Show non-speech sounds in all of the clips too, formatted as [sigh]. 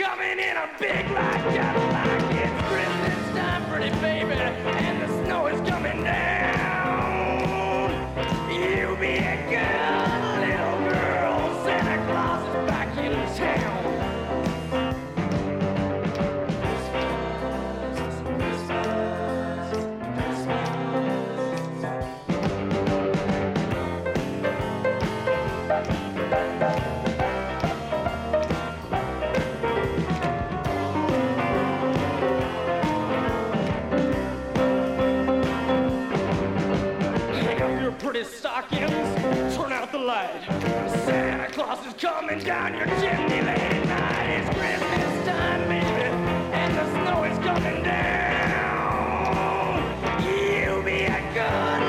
coming in a big black Cadillac. It's Christmas time, pretty baby, and the snow is coming down. You be a good light. Santa Claus is coming down your chimney late at night. It's Christmas time, baby, and the snow is coming down. You be a good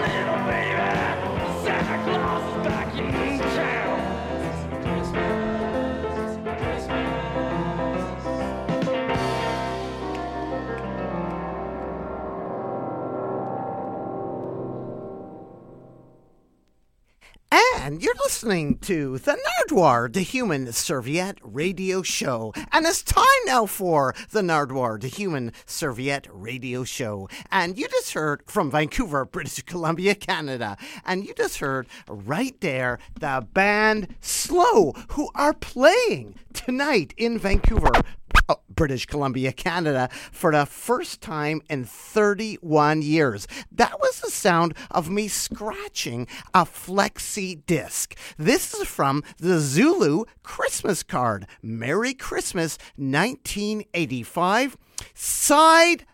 listening to the Nardwuar, the Human Serviette Radio Show. And it's time now for the Nardwuar, the Human Serviette Radio Show. And you just heard from Vancouver, [laughs] British Columbia, Canada. And you just heard right there the band Slow, who are playing tonight in Vancouver, British Columbia, Canada, for the first time in 31 years. That was the sound of me scratching a flexi disc. This is from the Zulu Christmas card. Merry Christmas 1985. Side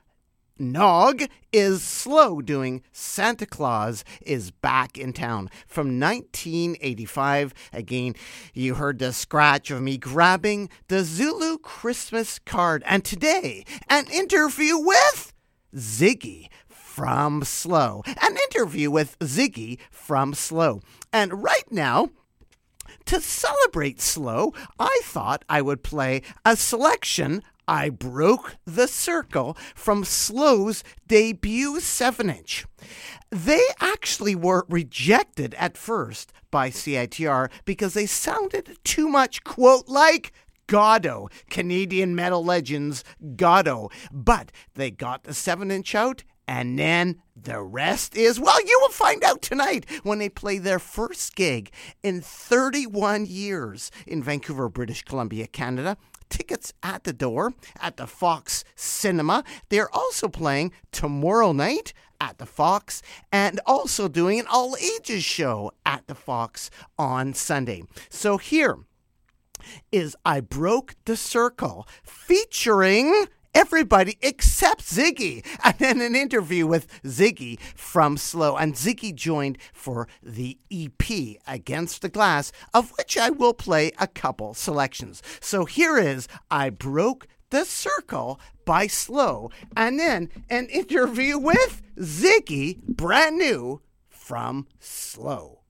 Nog is slow doing Santa Claus is back in town from 1985. Again, you heard the scratch of me grabbing the Zulu Christmas card. And today, an interview with Ziggy from Slow. An interview with Ziggy from Slow. And right now, to celebrate Slow, I thought I would play a selection I Broke the Circle from Slow's debut 7 inch. They actually were rejected at first by CITR because they sounded too much, quote, like Goddo, Canadian metal legends Goddo. But they got the 7 inch out and then the rest is, well, you will find out tonight when they play their first gig in 31 years in Vancouver, British Columbia, Canada. Tickets at the door at the Fox Cinema. They're also playing tomorrow night at the Fox and also doing an all ages show at the Fox on Sunday. So here is I Broke the Circle featuring everybody except Ziggy. And then an interview with Ziggy from Slow. And Ziggy joined for the EP Against the Glass, of which I will play a couple selections. So here is I Broke the Circle by Slow. And then an interview with Ziggy, brand new from Slow.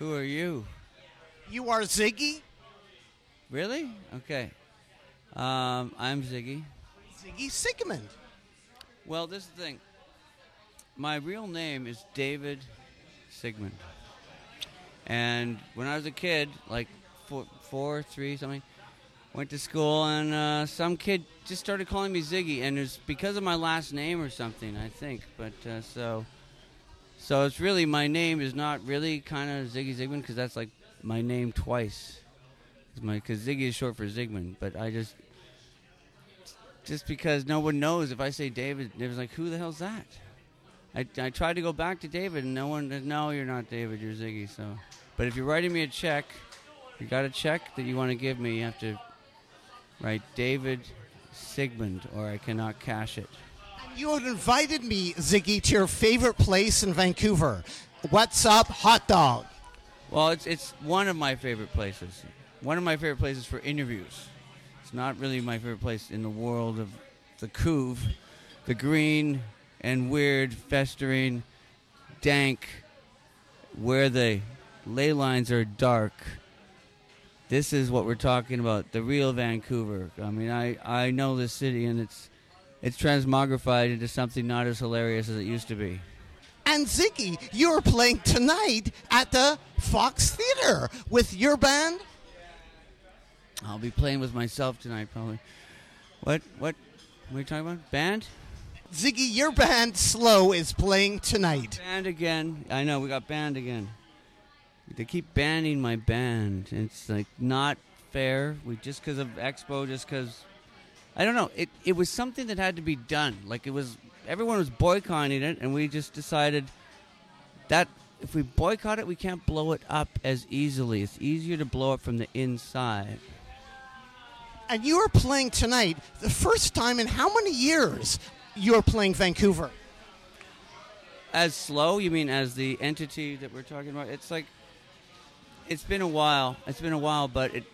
Who are you? You are Ziggy? Really? Okay. Um, I'm Ziggy. Ziggy Sigmund. Well, this is the thing. My real name is David Sigmund. And when I was a kid, like four, four three, something, went to school, and uh, some kid just started calling me Ziggy, and it's because of my last name or something, I think. But uh, so, so it's really my name is not really kind of Ziggy Zigmund because that's like my name twice. Because Ziggy is short for Zigmund, but I just just because no one knows if I say David, it was like, who the hell's that? I, I tried to go back to David, and no one. No, you're not David. You're Ziggy. So, but if you're writing me a check, you got a check that you want to give me, you have to write David Sigmund, or I cannot cash it. You had invited me, Ziggy, to your favorite place in Vancouver. What's up, hot dog? Well, it's it's one of my favorite places. One of my favorite places for interviews. It's not really my favorite place in the world of the couve, the green and weird, festering, dank, where the ley lines are dark. This is what we're talking about, the real Vancouver. I mean, I, I know this city and it's it's transmogrified into something not as hilarious as it used to be. And Ziggy, you're playing tonight at the Fox Theater with your band. I'll be playing with myself tonight, probably. What? What? What are you talking about? Band? Ziggy, your band Slow is playing tonight. Band again. I know we got band again. They keep banning my band. It's like not fair. We just because of Expo, just because I don't know. It it was something that had to be done. Like it was everyone was boycotting it, and we just decided that if we boycott it, we can't blow it up as easily. It's easier to blow it from the inside. And you are playing tonight the first time in how many years you're playing Vancouver? As slow, you mean as the entity that we're talking about? It's like it's been a while. It's been a while, but it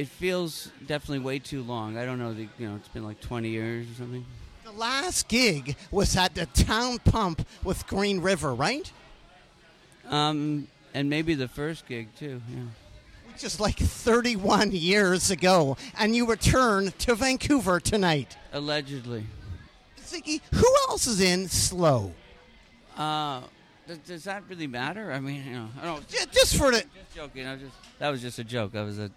it feels definitely way too long. I don't know. The, you know, it's been like 20 years or something. The last gig was at the Town Pump with Green River, right? Um, and maybe the first gig too. Yeah. Which is like 31 years ago. And you return to Vancouver tonight. Allegedly. Ziggy, who else is in Slow? Uh, does, does that really matter? I mean, you know, I don't. Just for the. Just joking. I was just that was just a joke. That was a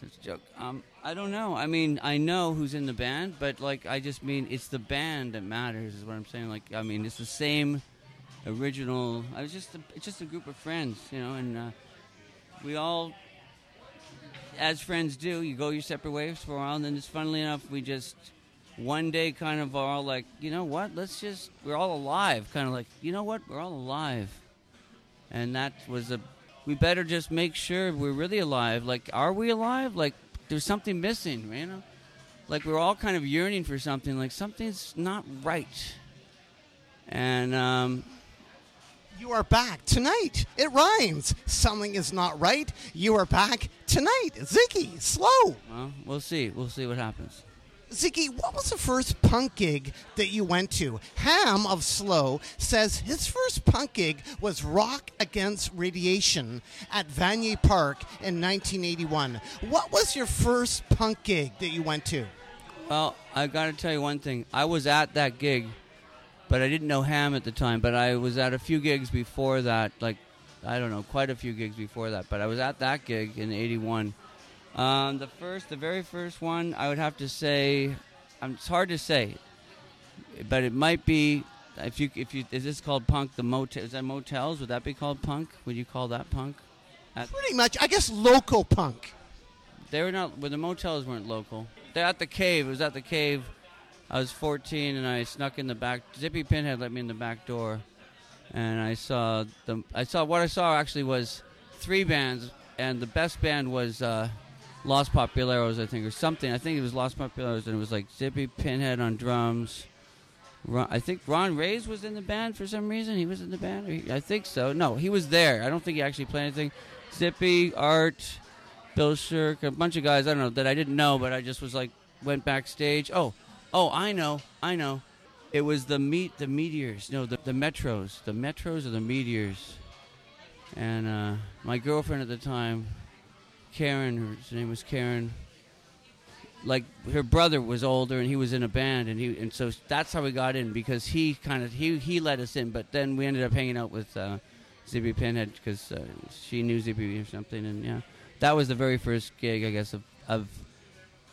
just a joke. Um, I don't know. I mean, I know who's in the band, but like, I just mean it's the band that matters. Is what I'm saying. Like, I mean, it's the same original. I was just a, it's just a group of friends, you know, and uh, we all, as friends do, you go your separate ways for a while, and then just funnily enough, we just one day kind of are all like, you know what? Let's just we're all alive. Kind of like, you know what? We're all alive, and that was a. We better just make sure we're really alive. Like, are we alive? Like, there's something missing, you know. Like we're all kind of yearning for something. Like something's not right. And um, You are back tonight. It rhymes. Something is not right. You are back tonight. Ziggy, slow. well, we'll see. We'll see what happens. Ziggy, what was the first punk gig that you went to? Ham of Slow says his first punk gig was Rock Against Radiation at Vanier Park in 1981. What was your first punk gig that you went to? Well, I've got to tell you one thing. I was at that gig, but I didn't know Ham at the time. But I was at a few gigs before that, like I don't know, quite a few gigs before that. But I was at that gig in '81 um, the first, the very first one, I would have to say, um, it's hard to say, but it might be if you if you is this called punk? The motel is that motels? Would that be called punk? Would you call that punk? At Pretty much, I guess local punk. They were not. Well, the motels weren't local. They're at the cave. It was at the cave. I was 14 and I snuck in the back. Zippy Pinhead let me in the back door, and I saw the. I saw what I saw actually was three bands, and the best band was. Uh, Los Popularos, I think, or something. I think it was Los Popularos, and it was like Zippy Pinhead on drums. Ron, I think Ron Reyes was in the band for some reason. He was in the band. He, I think so. No, he was there. I don't think he actually played anything. Zippy, Art, Bill Shirk, a bunch of guys. I don't know that I didn't know, but I just was like went backstage. Oh, oh, I know, I know. It was the meet the meteors. No, the the metros. The metros or the meteors. And uh, my girlfriend at the time Karen, her name was Karen. Like her brother was older and he was in a band and he and so that's how we got in because he kind of he he let us in but then we ended up hanging out with uh, Zippy Pinhead because uh, she knew Zippy or something and yeah that was the very first gig I guess of, of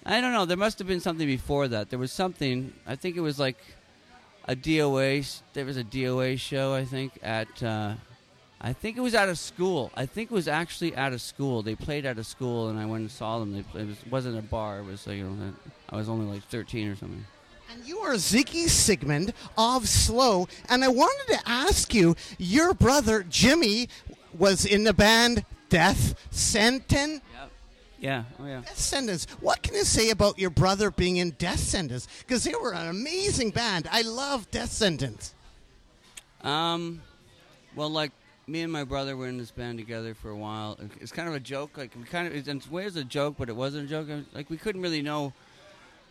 I don't know there must have been something before that there was something I think it was like a DOA there was a DOA show I think at uh, I think it was out of school. I think it was actually out of school. They played out of school, and I went and saw them. They, it was, wasn't a bar. It was like, you know, I was only like 13 or something. And you are Ziggy Sigmund of Slow, and I wanted to ask you. Your brother Jimmy was in the band Death Sentence. Yep. Yeah. Oh yeah. Death Sentence. What can you say about your brother being in Death Sentence? Because they were an amazing band. I love Death Sentence. Um, well, like me and my brother were in this band together for a while. It's kind of a joke. Like we kind of, in ways a joke, but it wasn't a joke. Like we couldn't really know.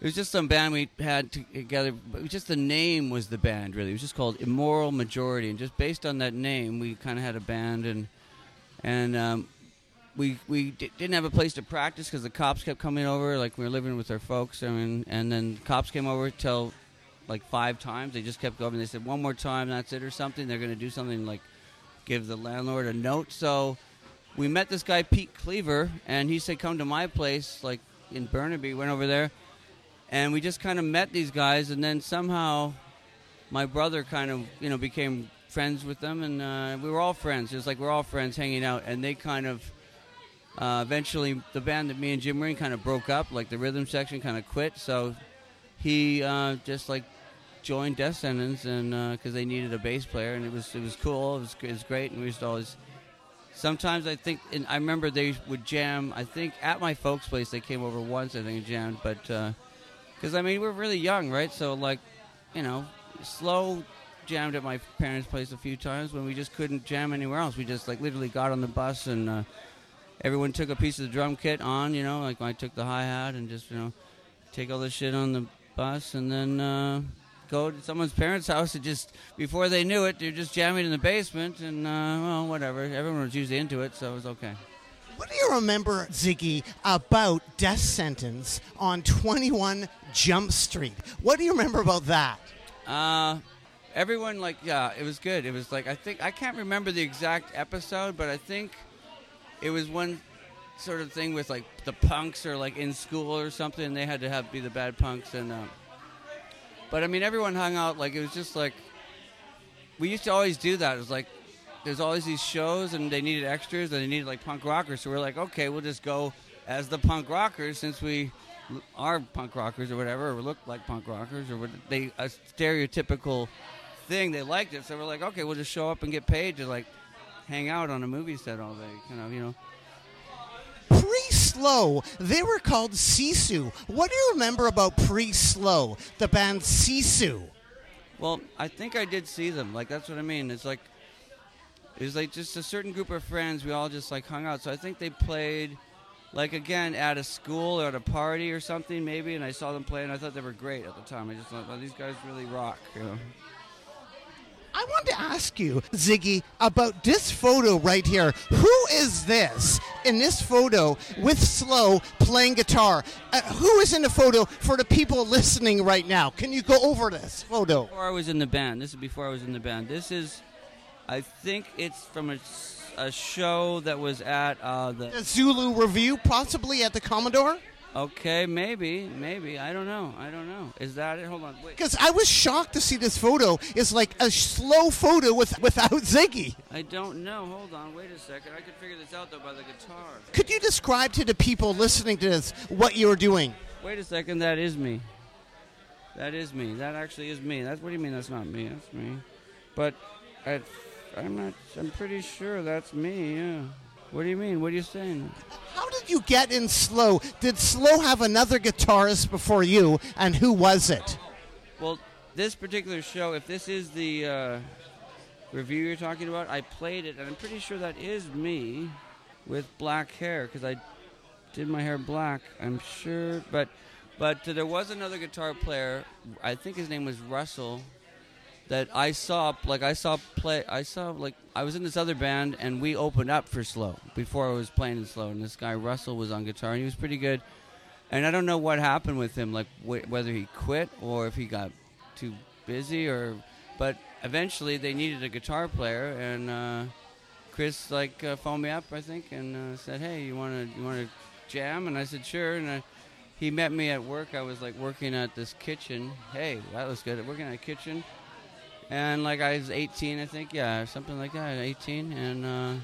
It was just some band we had together. But just the name was the band. Really, it was just called Immoral Majority, and just based on that name, we kind of had a band, and and um, we we d- didn't have a place to practice because the cops kept coming over. Like we were living with our folks, mean, and then cops came over till like five times. They just kept going. They said one more time, that's it, or something. They're going to do something like give the landlord a note. So we met this guy Pete Cleaver, and he said, "Come to my place, like in Burnaby." Went over there, and we just kind of met these guys, and then somehow my brother kind of you know became friends with them, and uh, we were all friends. It was like we're all friends hanging out, and they kind of. Uh, eventually, the band that me and Jim were in kind of broke up. Like the rhythm section kind of quit, so he uh, just like joined Death Sentence and because uh, they needed a bass player, and it was it was cool. It was, it was great, and we used to always. Sometimes I think, and I remember they would jam. I think at my folks' place they came over once. I think and jammed, but because uh, I mean we're really young, right? So like, you know, slow jammed at my parents' place a few times when we just couldn't jam anywhere else. We just like literally got on the bus and uh, everyone took a piece of the drum kit on, you know, like I took the hi hat and just you know take all the shit on the bus and then uh, go to someone's parents' house and just before they knew it, they're just jamming in the basement, and uh, well, whatever. Everyone was usually into it, so it was okay. What do you remember, Ziggy, about Death Sentence on 21 Jump Street? What do you remember about that? Uh, everyone like yeah, it was good. It was like I think I can't remember the exact episode, but I think it was one sort of thing with like the punks or like in school or something. And they had to have be the bad punks and. Uh, but I mean, everyone hung out like it was just like we used to always do that. It was like there's always these shows and they needed extras and they needed like punk rockers. So we're like, okay, we'll just go as the punk rockers since we are punk rockers or whatever, or look like punk rockers or they a stereotypical thing. They liked it, so we're like, okay, we'll just show up and get paid to like hang out on a movie set all day, kind of, you know Slow. They were called Sisu. What do you remember about Pre Slow, the band Sisu? Well, I think I did see them. Like that's what I mean. It's like it was like just a certain group of friends. We all just like hung out. So I think they played like again at a school or at a party or something maybe, and I saw them play and I thought they were great at the time. I just thought, well, these guys really rock. You know? I wanted to ask you, Ziggy, about this photo right here. Who is this in this photo with Slow playing guitar? Uh, who is in the photo for the people listening right now? Can you go over this photo? Before I was in the band, this is before I was in the band. This is, I think it's from a show that was at uh, the. The Zulu Review, possibly at the Commodore? Okay, maybe, maybe. I don't know. I don't know. Is that it? Hold on. Wait. Because I was shocked to see this photo It's like a slow photo with without Ziggy. I don't know. Hold on. Wait a second. I could figure this out though by the guitar. Could you describe to the people listening to this what you're doing? Wait a second. That is me. That is me. That actually is me. That's what do you mean? That's not me. That's me. But I, I'm not. I'm pretty sure that's me. Yeah. What do you mean? What are you saying? How did you get in Slow? Did Slow have another guitarist before you, and who was it? Well, this particular show, if this is the uh, review you're talking about, I played it, and I'm pretty sure that is me with black hair because I did my hair black. I'm sure, but but uh, there was another guitar player. I think his name was Russell. That I saw, like I saw play, I saw like I was in this other band, and we opened up for Slow before I was playing in Slow, and this guy Russell was on guitar, and he was pretty good. And I don't know what happened with him, like wh- whether he quit or if he got too busy, or. But eventually, they needed a guitar player, and uh, Chris like uh, phoned me up, I think, and uh, said, "Hey, you want to you want to jam?" And I said, "Sure." And I, he met me at work. I was like working at this kitchen. Hey, that was good. Working at a kitchen, and like I was 18, I think, yeah, something like that, 18. And uh,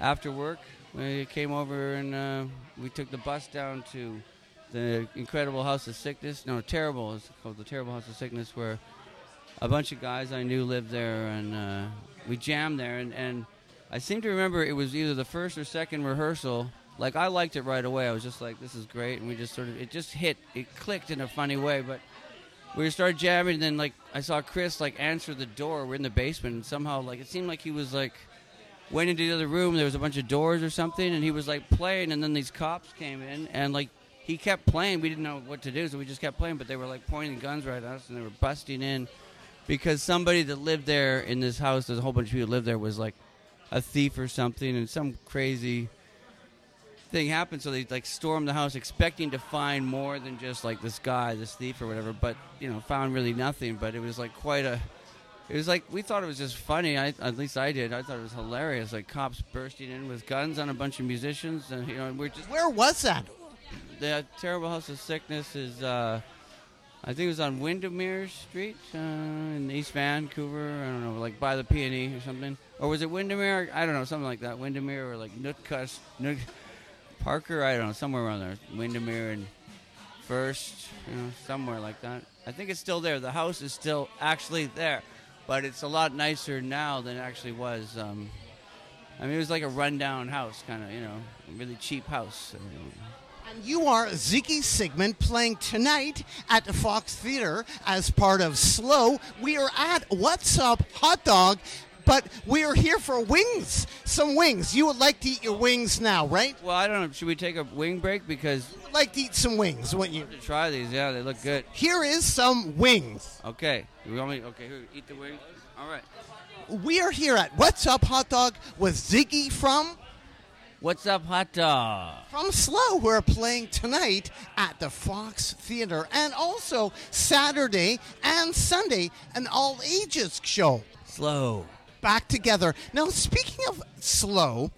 after work, we came over and uh, we took the bus down to the Incredible House of Sickness. No, Terrible. It's called the Terrible House of Sickness, where a bunch of guys I knew lived there, and uh, we jammed there. And, and I seem to remember it was either the first or second rehearsal. Like I liked it right away. I was just like, "This is great," and we just sort of it just hit, it clicked in a funny way. But we started jamming, and then like I saw Chris like answer the door. We're in the basement, and somehow like it seemed like he was like went into the other room. There was a bunch of doors or something, and he was like playing, and then these cops came in, and like he kept playing. We didn't know what to do, so we just kept playing. But they were like pointing guns right at us, and they were busting in because somebody that lived there in this house, there's a whole bunch of people lived there, was like a thief or something, and some crazy thing happened. So they like stormed the house, expecting to find more than just like this guy, this thief or whatever. But you know, found really nothing. But it was like quite a. It was like we thought it was just funny. I, at least I did. I thought it was hilarious. Like cops bursting in with guns on a bunch of musicians, and you know, we're just Where was that? the terrible house of sickness is. Uh, I think it was on Windermere Street uh, in East Vancouver. I don't know, like by the Peony or something. Or was it Windermere? I don't know, something like that. Windermere or like Nootkust, Nook, Parker. I don't know, somewhere around there. Windermere and First, you know, somewhere like that. I think it's still there. The house is still actually there, but it's a lot nicer now than it actually was. Um, I mean, it was like a rundown house, kind of, you know, really cheap house. And you are Ziggy Sigmund playing tonight at the Fox Theater as part of Slow. We are at What's Up Hot Dog, but we are here for wings. Some wings. You would like to eat your wings now, right? Well, I don't know. Should we take a wing break because You would like to eat some wings, wouldn't you? to try these? Yeah, they look good. Here is some wings. Okay, you want me? Okay, here, eat the wing. All right. We are here at What's Up Hot Dog with Ziggy from What's up, hot dog? from Slow. We're playing tonight at the Fox Theater and also Saturday and Sunday an all ages show. Slow. Back together. Now, speaking of slow,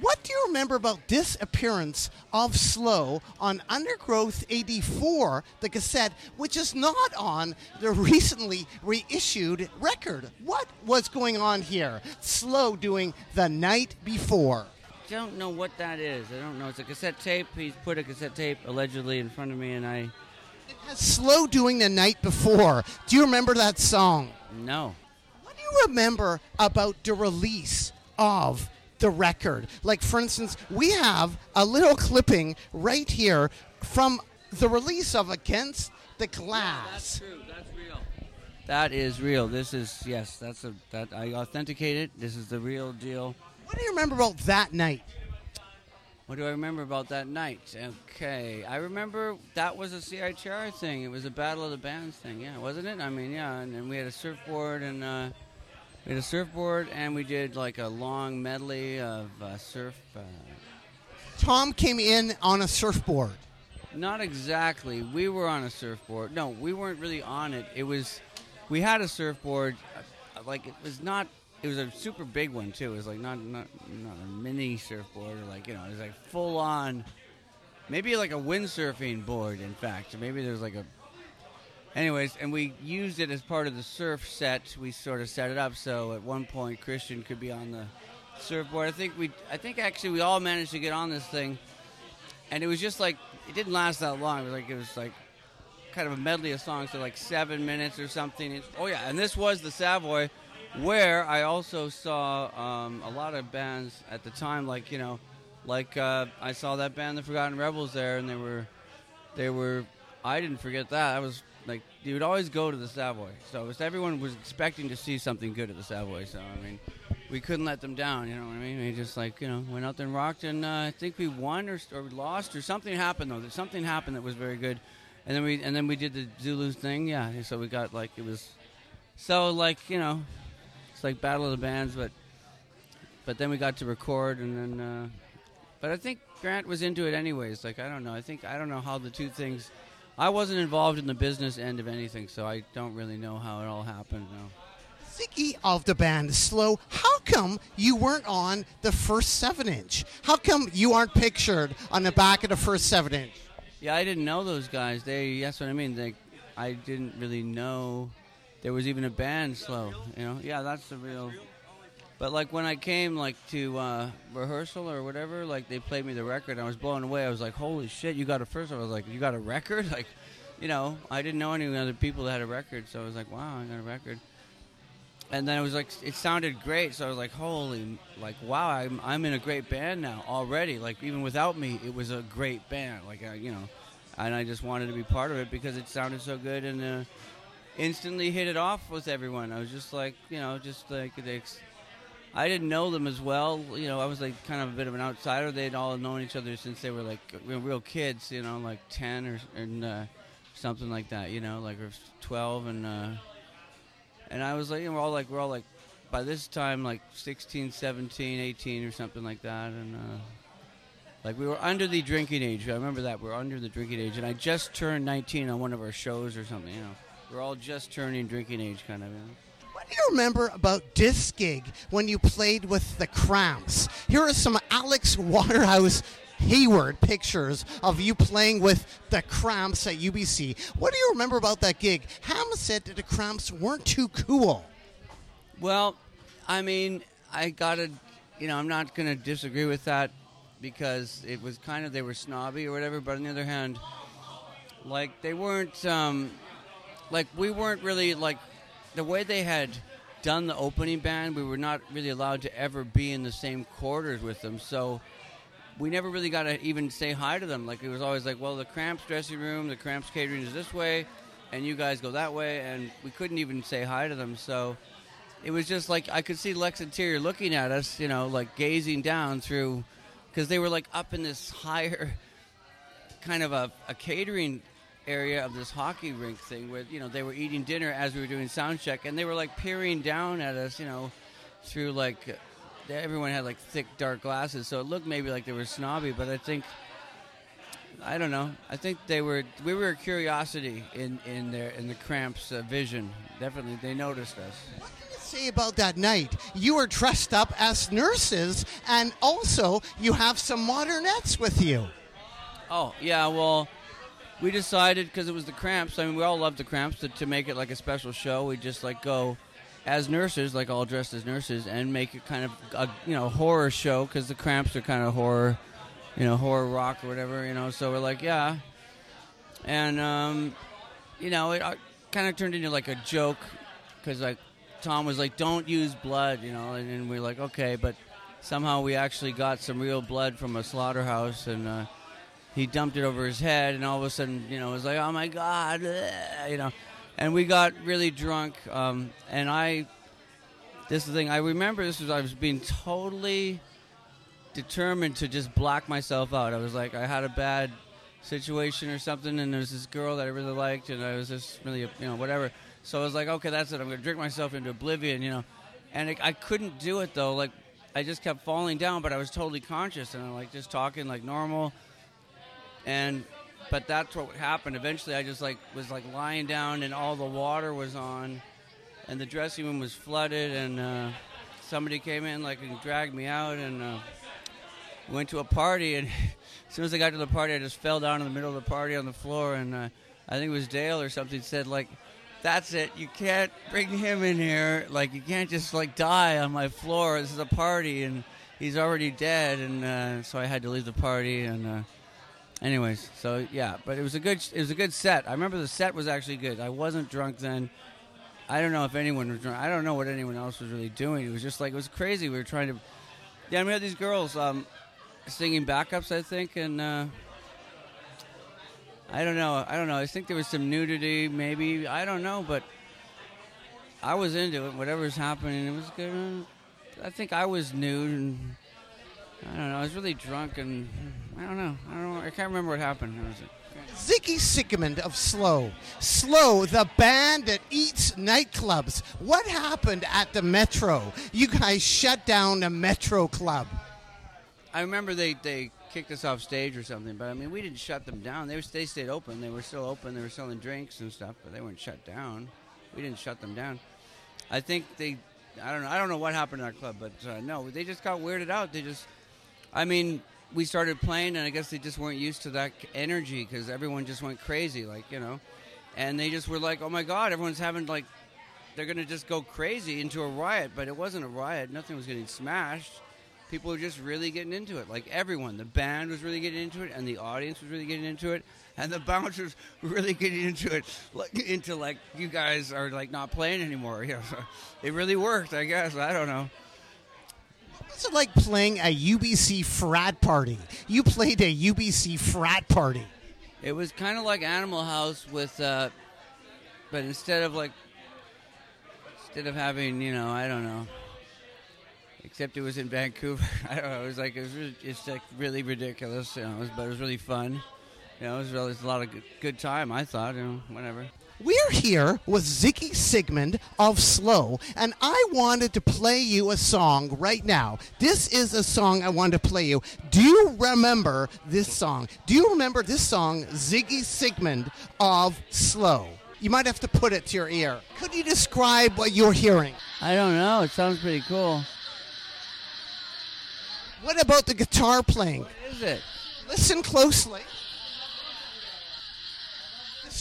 what do you remember about this appearance of Slow on Undergrowth 84, the cassette, which is not on the recently reissued record? What was going on here? Slow doing The Night Before. I Don't know what that is. I don't know. It's a cassette tape. He's put a cassette tape allegedly in front of me, and I Slow doing The Night Before. Do you remember that song? no. You remember about the release of the record? Like, for instance, we have a little clipping right here from the release of Against the Glass. That's true. That's real. That is real. This is yes. That's a that I authenticated. This is the real deal. What do you remember about that night? What do I remember about that night? Okay, I remember that was a CITR thing. It was a Battle of the Bands thing, yeah, wasn't it? I mean, yeah, and, and we had a surfboard and uh, we had a surfboard and we did like a long medley of uh, surf. Uh, Tom came in on a surfboard. not exactly. We were on a surfboard. No, we weren't really on it. It was we had a surfboard. uh, Like it was not. It was a super big one too. It was like not not not a mini surfboard or like you know it was like full on. Maybe like a windsurfing board. In fact, maybe there's like a. Anyways, and we used it as part of the surf set. We sort of set it up so at one point Christian could be on the surfboard. I think we. I think actually we all managed to get on this thing, and it was just like it didn't last that long. It was like it was like kind of a medley of songs, so like seven minutes or something. Oh yeah, and this was the Savoy, where I also saw um, a lot of bands at the time, like you know, like uh, I saw that band, the Forgotten Rebels, there, and they were, they were. I didn't forget that. I was like, you would always go to the Savoy, so was, everyone was expecting to see something good at the Savoy. So I mean, we couldn't let them down. You know what I mean? We just like you know went out there and rocked, and uh, I think we won or, or lost or something happened though. That something happened that was very good, and then we and then we did the Zulu thing. Yeah, so we got like it was, so like you know, it's like Battle of the Bands, but but then we got to record, and then uh, but I think Grant was into it anyways. Like I don't know. I think I don't know how the two things. I wasn't involved in the business end of anything, so I don't really know how it all happened. No. Ziggy of the band Slow, how come you weren't on the first 7 inch? How come you aren't pictured on the back of the first 7 inch? Yeah, I didn't know those guys. They that's what I mean. They, I didn't really know there was even a band slow. You know, yeah, that's the real. But like when I came like to uh, rehearsal or whatever, like they played me the record. And I was blown away. I was like, "Holy shit, you got a first? I was like, "You got a record?" [laughs] Like, you know, I didn't know any other people that had a record, so I was like, "Wow, I got a record." And then it was like it sounded great, so I was like, "Holy, like wow, I'm I'm in a great band now already." Like even without me, it was a great band. Like I, you know, and I just wanted to be part of it because it sounded so good and uh, instantly hit it off with everyone. I was just like, you know, just like they I didn't know them as well. You know, I was like kind of a bit of an outsider. They'd all known each other since they were like real, kids. You know, like ten or and, uh, something like that. You know, like or twelve and uh, and I was like, you know, we're all like we're all like by this time like 16, 17, 18 or something like that, and. Uh, like we were under the drinking age. I remember that we were under the drinking age, and I just turned 19 on one of our shows or something. You know, we're all just turning drinking age, kind of. You know? What do you remember about this gig when you played with the Cramps? Here are some Alex Waterhouse Hayward pictures of you playing with the Cramps at UBC. What do you remember about that gig? Ham said that the Cramps weren't too cool. Well, I mean, I gotta, you know, I'm not gonna disagree with that because it was kind of they were snobby or whatever. But on the other hand, like they weren't, um, like we weren't really like the way they had done the opening band. We were not really allowed to ever be in the same quarters with them, so. We never really got to even say hi to them. Like it was always like, well, the Cramps dressing room, the Cramps catering is this way, and you guys go that way, and we couldn't even say hi to them. So it was just like I could see Lux Interior looking at us, you know, like gazing down through, because they were like up in this higher [laughs] kind of a, a catering area of this hockey rink thing where you know they were eating dinner as we were doing sound check, and they were like peering down at us, you know, through like everyone had like thick dark glasses, so it looked maybe like they were snobby, but I think. I don't know. I think they were. We were a curiosity in in their in the Cramps' uh, vision. Definitely, they noticed us. What can you say about that night? You were dressed up as nurses, and also you have some modernettes with you. Oh yeah, well, we decided because it was the Cramps. I mean, we all love the Cramps to, to make it like a special show. We just like go as nurses, like all dressed as nurses, and make it kind of a you know horror show because the Cramps are kind of horror, you know, horror rock or whatever. You know, so we're like, yeah, and um, you know, it uh, kind of turned into like a joke because like Tom was like, "Don't use blood," you know, and, and we're like, okay, but somehow we actually got some real blood from a slaughterhouse and. Uh, he dumped it over his head, and all of a sudden, you know, it was like, oh my god, you know, and we got really drunk. Um, and I, this is the thing, I remember this was I was being totally determined to just block myself out. I was like, I had a bad situation or something, and there was this girl that I really liked, and I was just really, you know, whatever. So I was like, okay, that's it. I'm going to drink myself into oblivion, you know. And it, I couldn't do it though. Like, I just kept falling down, but I was totally conscious, and I'm like just talking like normal. And but that's what happened. Eventually, I just like was like lying down, and all the water was on, and the dressing room was flooded, and uh, somebody came in like and dragged me out, and uh, went to a party. And [laughs] as soon as I got to the party, I just fell down in the middle of the party on the floor, and uh, I think it was Dale or something said like. That's it. You can't bring him in here. Like you can't just like die on my floor. This is a party, and he's already dead. And uh, so I had to leave the party. And uh, anyways, so yeah, but it was a good it was a good set. I remember the set was actually good. I wasn't drunk then. I don't know if anyone was drunk. I don't know what anyone else was really doing. It was just like it was crazy. We were trying to. Yeah, we had these girls um, singing backups, I think, and uh, I don't know. I don't know. I think there was some nudity, maybe. I don't know, but I was into it. Whatever's happening, it was good. I think I was nude, and I don't know. I was really drunk, and I don't know. I don't know. I can't remember what happened. It was, Ziggy Sigmund of Slow. Slow, the band that eats nightclubs. What happened at the Metro? You guys shut down the Metro Club. I remember they, they kicked us off stage or something, but I mean, we didn't shut them down. They, were, they stayed open. They were still open. They were selling drinks and stuff, but they weren't shut down. We didn't shut them down. I think they, I don't know, I don't know what happened in our club, but uh, no, they just got weirded out. They just, I mean, we started playing, and I guess they just weren't used to that energy because everyone just went crazy, like you know, and they just were like, "Oh my God, everyone's having like, they're gonna just go crazy into a riot." But it wasn't a riot; nothing was getting smashed. People were just really getting into it, like everyone. The band was really getting into it, and the audience was really getting into it, and the [laughs] bouncers were really getting into it, like into like you guys are like not playing anymore. You know, so [laughs] it really worked, I guess. I don't know. What's it like playing a UBC frat party? You played a UBC frat party. It was kind of like Animal House with, uh, but instead of like, instead of having, you know, I don't know. Except it was in Vancouver. [laughs] I don't know. It was like it was really, it's like really ridiculous. You know, it was, but it was really fun. You know, it was, really, it was a lot of good, good time. I thought, you know, whatever. We're here with Ziggy Sigmund of Slow, and I wanted to play you a song right now. This is a song I wanted to play you. Do you remember this song? Do you remember this song, Ziggy Sigmund of Slow? You might have to put it to your ear. Could you describe what you're hearing? I don't know. It sounds pretty cool. What about the guitar playing? What is it? Listen closely.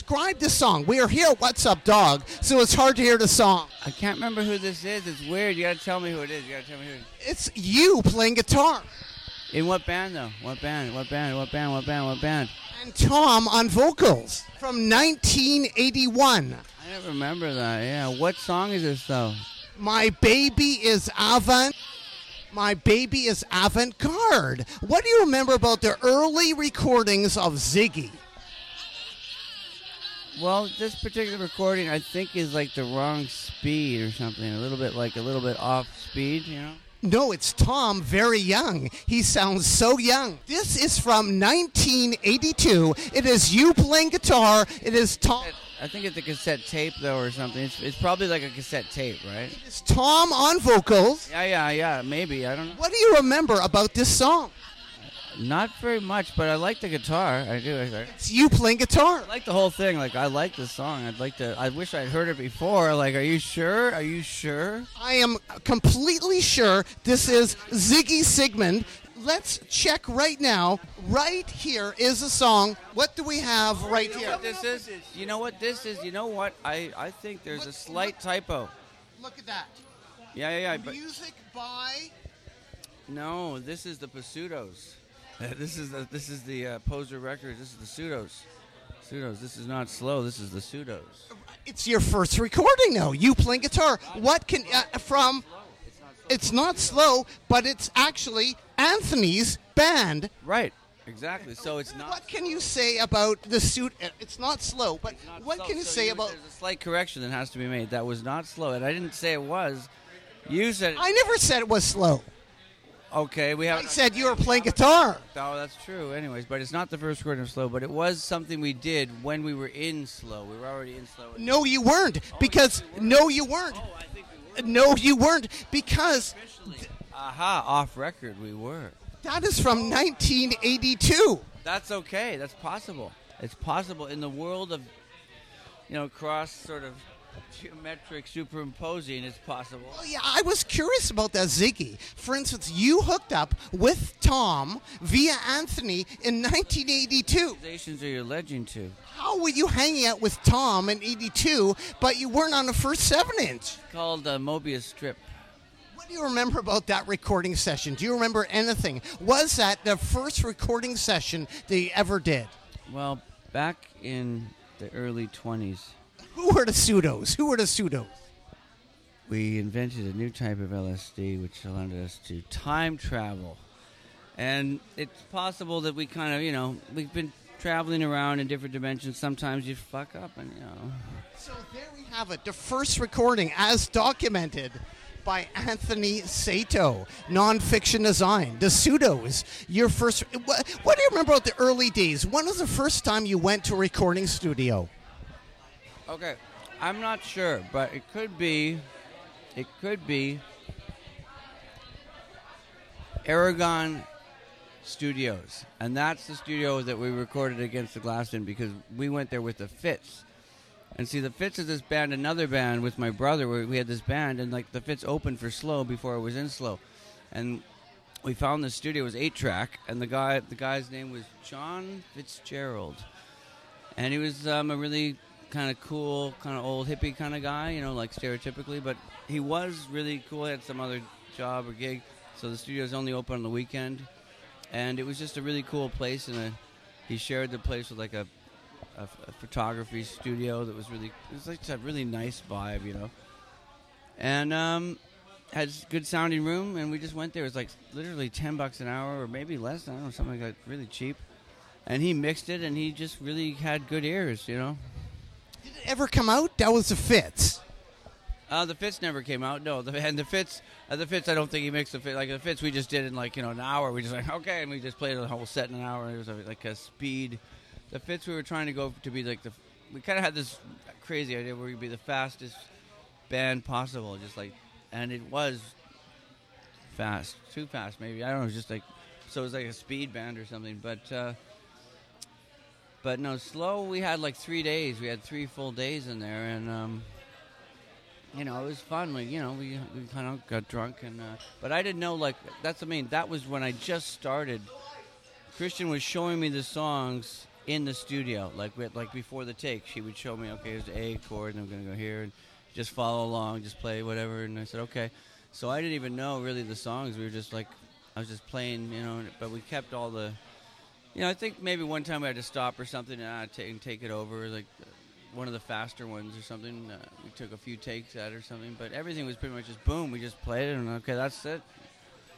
Describe the song. We are here, What's Up Dog, so it's hard to hear the song. I can't remember who this is. It's weird. You gotta tell me who it is. You gotta tell me who. It is. It's you playing guitar. In what band though? What band? What band? What band? What band? What band? And Tom on vocals from 1981. I don't remember that. Yeah. What song is this though? My baby is avant. My baby is avant garde. What do you remember about the early recordings of Ziggy? Well, this particular recording, I think, is like the wrong speed or something. A little bit like a little bit off speed, you know. No, it's Tom, very young. He sounds so young. This is from 1982. It is you playing guitar. It is Tom. I think it's a cassette tape though, or something. It's, it's probably like a cassette tape, right? It's Tom on vocals. Yeah, yeah, yeah. Maybe I don't know. What do you remember about this song? Not very much, but I like the guitar. I do. I, It's you playing guitar. I like the whole thing. Like I like the song. I'd like to. I wish I'd heard it before. Like, are you sure? Are you sure? I am completely sure this is Ziggy Sigmund. Let's check right now. Right here is a song. What do we have right You know here? what this is? You know what this is? You know what? I I think there's a slight typo. Look at that. Yeah, yeah, yeah. But Music by. no, this is the Pseudos. Uh, this is the this is the uh, Poser record. This is the Pseudos. Pseudos. This is not slow. This is the Pseudos. It's your first recording though. You playing guitar. What can uh, from? It's not slow, but it's actually Anthony's band. Right. Exactly. So it's not. What can you say about the suit? uh, It's not slow, but not what slow. can you So say about? There's a slight correction that has to be made. That was not slow, and I didn't say it was. You said. I never said it was slow. Okay, we haven't. said you were playing guitar. Oh, that's true. Anyways, but it's not the first recording of Slow, but it was something we did when we were in Slow. We were already in Slow. No, you weren't. Oh, because no, you weren't. Oh, I think we were. No, you weren't. Because Officially. Aha, off record we were. that is from 1982. That's okay. That's possible. It's possible in the world of, you know, cross sort of geometric superimposing. is possible. Well, yeah, I was curious about that, Ziggy. For instance, you hooked up with Tom via Anthony in 1982. Accusations are you alleging to? How were you hanging out with Tom in 82, but you weren't on the first 7 inch? Called uh, Mobius strip. What do you remember about that recording session? Do you remember anything? Was that the first recording session that you ever did? Well, back in the early 20s, Who were the pseudos? Who were the pseudos? we invented a new type of LSD which allowed us to time travel. And it's possible that we kind of, you know, we've been traveling around in different dimensions. Sometimes you fuck up and, you know. So there we have it, the first recording as documented by Anthony Sato, nonfiction design, the pseudos. Your first, what, what do you remember about the early days? When was the first time you went to a recording studio? Okay, I'm not sure, but it could be, it could be Aragon Studios, and that's the studio that we recorded against the glass in because we went there with the Fits. And see, the Fits is this band, another band with my brother. Where we had this band, and like the Fits opened for Slow before it was in Slow, and we found the studio was eight track, and the guy, the guy's name was John Fitzgerald, and he was um, a really kind of cool, kind of old hippie kind of guy, you know, like stereotypically. But he was really cool. He had some other job or gig, so the studio's only open on the weekend, and it was just a really cool place. And a, he shared the place with like a, a, a photography studio that was really, it was like a really nice vibe, you know. And um, had good sounding room, and we just went there. It was like literally ten bucks an hour, or maybe less. I don't know, something like that, really cheap. And he mixed it, and he just really had good ears, you know. Did it ever come out? That was the Fits. Uh, the fits never came out. No, the, and the fits, uh, the fits. I don't think he mixed the fit. Like the fits, we just did in like you know an hour. We just like okay, and we just played the whole set in an hour. It was a, like a speed. The fits, we were trying to go to be like the. We kind of had this crazy idea where we'd be the fastest band possible, just like, and it was fast, too fast maybe. I don't know. It was just like, so it was like a speed band or something. But, uh, but no, slow. We had like three days. We had three full days in there, and um, you know, it was fun. We, you know, we, we kind of got drunk, and uh, but I didn't know like that's. I mean, that was when I just started. Christian was showing me the songs in the studio, like with, like before the take. She would show me, okay, here's the A chord, and I'm gonna go here, and just follow along, just play whatever. And I said, okay. So I didn't even know really the songs. We were just like, I was just playing, you know. But we kept all the, you know. I think maybe one time we had to stop or something and uh, take and take it over, like one of the faster ones or something. Uh, we took a few takes at it or something, but everything was pretty much just boom. We just played it, and okay, that's it.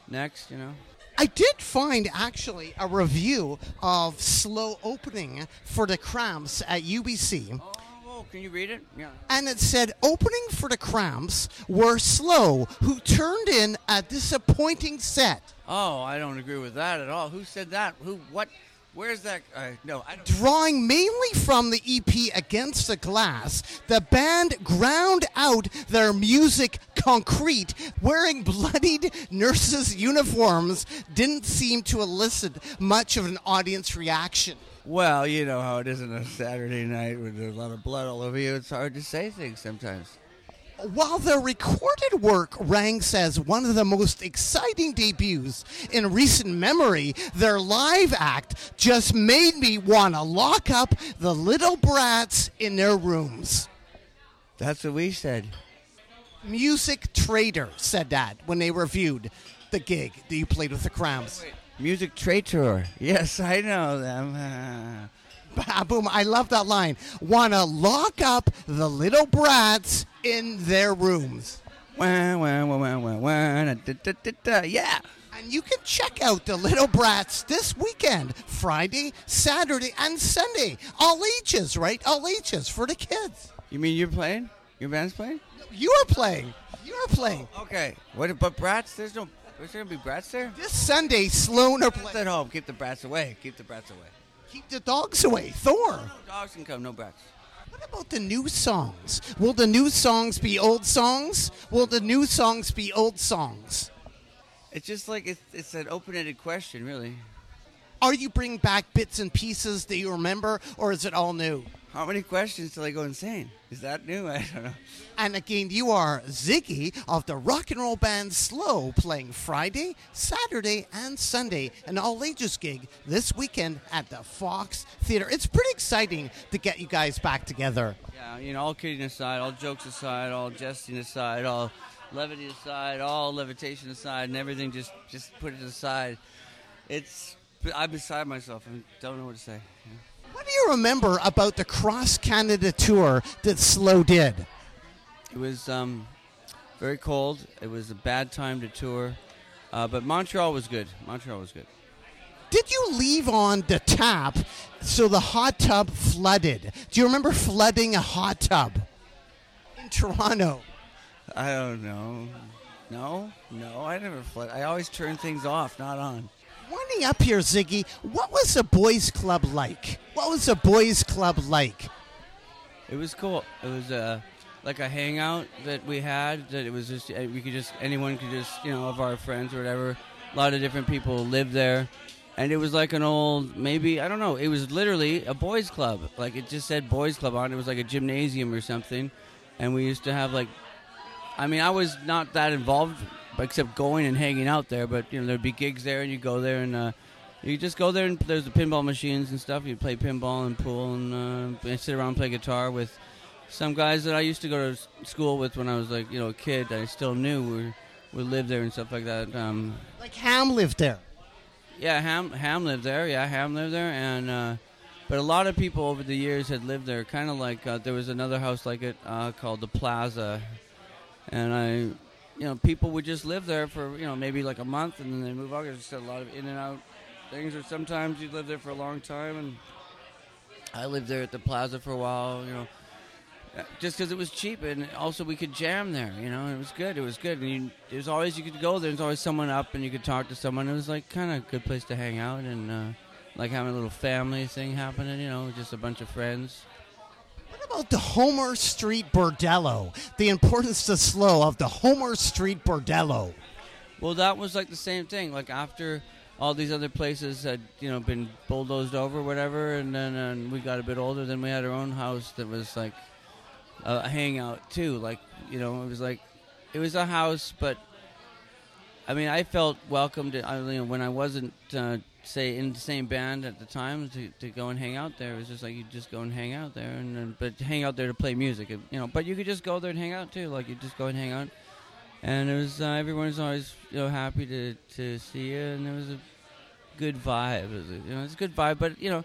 Next, you know. I did find actually a review of Slow Opening for the Cramps at UBC. Oh, can you read it? Yeah. And it said opening for the Cramps were Slow, who turned in a disappointing set. Oh, I don't agree with that at all. Who said that? Who? What? Where's that? Uh, no, I don't. Drawing mainly from the EP Against the Glass, the band ground out their music concrete. Wearing bloodied nurses' uniforms didn't seem to elicit much of an audience reaction. Well, you know how it is on a Saturday night with a lot of blood all over you. It's hard to say things sometimes. While their recorded work ranks as one of the most exciting debuts in recent memory, their live act just made me want to lock up the little brats in their rooms. That's what we said. Music Trader said that when they reviewed the gig that you played with the Cramps. Music Traitor. Yes, I know them. [laughs] [laughs] Boom, I love that line. Want to lock up the little brats in their rooms. Wah, wah, wah, da, da, da. Yeah. And you can check out the Little Brats this weekend, Friday, Saturday, and Sunday. All ages, right? All ages for the kids. You mean you're playing? Your band's playing? You are playing. You are playing. Oh, okay. What? But brats? There's no. Was there gonna be brats there? This Sunday, Sloan are playing. at home. Keep the brats away. Keep the brats away. Keep the dogs away. Thor. No dogs can come. No brats. What about the new songs? Will the new songs be old songs? Will the new songs be old songs? It's just like it's, it's an open-ended question, really. Are you bringing back bits and pieces that you remember, or is it all new? How many questions till I go insane? Is that new? [laughs] I don't know. And again, you are Ziggy of the rock and roll band Slow, playing Friday, Saturday, and Sunday, an all ages gig this weekend at the Fox Theater. It's pretty exciting to get you guys back together. Yeah, you know, all kidding aside, all jokes aside, all jesting aside, all levity aside, all levitation aside, and everything just just put it aside. It's I'm beside myself. I don't know what to say. What do you remember about the Cross Canada tour that Slow did? It was um, very cold. It was a bad time to tour, uh, but Montreal was good. Montreal was good. Did you leave on the tap so the hot tub flooded? Do you remember flooding a hot tub in Toronto? I don't know. No, no, I never flood. I always turn things off, not on. Winding up here, Ziggy, what was the boys' club like? What was the boys' club like? It was cool. It was uh, like a hangout that we had. That it was just uh, we could just anyone could just you know of our friends or whatever. A lot of different people lived there, and it was like an old maybe I don't know. It was literally a boys' club. Like it just said boys' club on. it. It was like a gymnasium or something, and we used to have like. I mean, I was not that involved except going and hanging out there. But you know, there'd be gigs there, and you go there and. Uh, you just go there and there's the pinball machines and stuff. You play pinball and pool and, uh, and sit around and play guitar with some guys that I used to go to school with when I was like you know a kid. I still knew we would live there and stuff like that. Um, Like Ham lived there. yeah, Ham Ham lived there. Yeah, Ham lived there, and uh, but a lot of people over the years had lived there. Kind of like uh, there was another house like it uh, called the Plaza, and I, you know, people would just live there for you know maybe like a month and then they move on. There's just a lot of in and out things, or sometimes you'd live there for a long time. And I lived there at the Plaza for a while, you know. Just because it was cheap, and also we could jam there, you know. It was good. It was good. And you, was always you could go there. There's always someone up, and you could talk to someone. It was like kind of a good place to hang out, and uh, like having a little family thing happening, you know, just a bunch of friends. What about the Homer Street Bordello? The importance to Slow of the Homer Street Bordello. Well, that was like the same thing. Like after all these other places had you know been bulldozed over, whatever, and then and we got a bit older. Then we had our own house that was like a hangout too. Like you know, it was like it was a house, but I mean, I felt welcomed. I, you know, when I wasn't uh, say in the same band at the time to, to go and hang out there. It was just like you just go and hang out there, and, but hang out there to play music, you know. But you could just go there and hang out too. Like you just go and hang out and it was uh, everyone was always you know happy to to see you, and it was a good vibe. It was a, you know, it's a good vibe, but you know,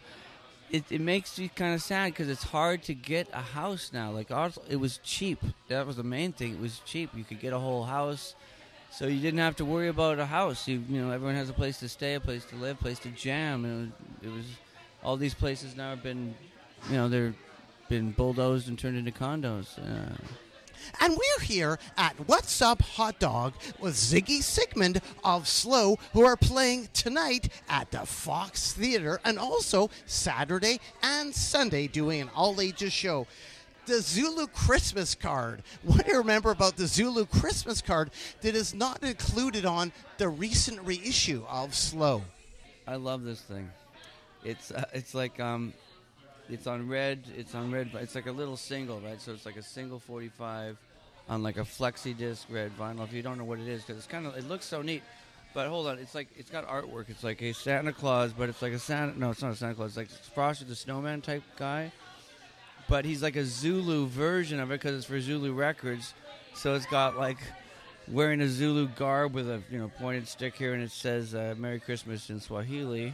it it makes you kind of sad because it's hard to get a house now. Like ours, it was cheap. That was the main thing. It was cheap. You could get a whole house. So you didn't have to worry about a house. You, you know, everyone has a place to stay, a place to live, a place to jam. It was, it was all these places now have been, you know, they're been bulldozed and turned into condos. Uh, And we're here at What's Up Hot Dog with Ziggy Sigmund of Slow, who are playing tonight at the Fox Theater and also Saturday and Sunday doing an all ages show. The Zulu Christmas card. What do you remember about the Zulu Christmas card that is not included on the recent reissue of Slow? I love this thing. It's uh, it's like um, it's on red. It's on red. It's like a little single, right? So it's like a single 45 on like a flexi disc red vinyl. If you don't know what it is, because it's kind of it looks so neat. But hold on, it's like it's got artwork. It's like a Santa Claus, but it's like a Santa. No, it's not a Santa Claus. It's like Frosty the Snowman type guy. But he's like a Zulu version of it because it's for Zulu Records. So it's got like wearing a Zulu garb with a you know pointed stick here, and it says uh, "Merry Christmas" in Swahili.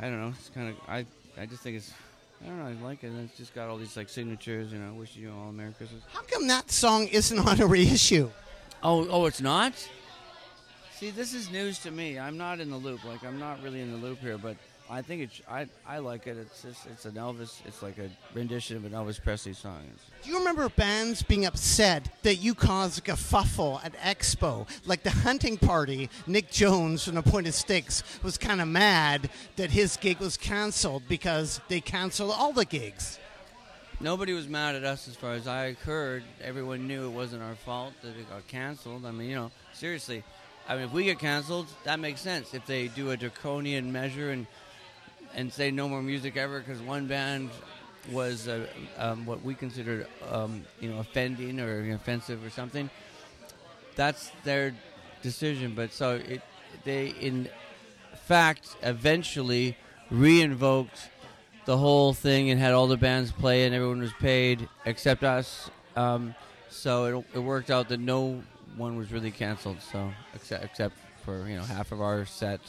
I don't know. It's kind of I. I just think it's. I don't know. I like it. And it's just got all these like signatures. You know, wish you all a Merry Christmas. How come that song isn't on a reissue? Oh, oh, it's not. See, this is news to me. I'm not in the loop. Like, I'm not really in the loop here. But I think it's I I like it. It's just it's an Elvis. It's like a rendition of an Elvis Presley song. Do you remember bands being upset that you caused a kerfuffle at Expo? Like the hunting party, Nick Jones from the Pointed Sticks was kind of mad that his gig was canceled because they canceled all the gigs. nobody was mad at us as far as I heard. Everyone knew it wasn't our fault that it got canceled. I mean, you know, seriously. I mean, if we get canceled, that makes sense. If they do a draconian measure and and say no more music ever because one band was uh, um, what we considered, um, you know, offending or offensive or something, that's their decision. But so it, they in fact eventually re-invoked the whole thing and had all the bands play and everyone was paid except us. Um, so it, it worked out that no one was really canceled. So except except for you know half of our set.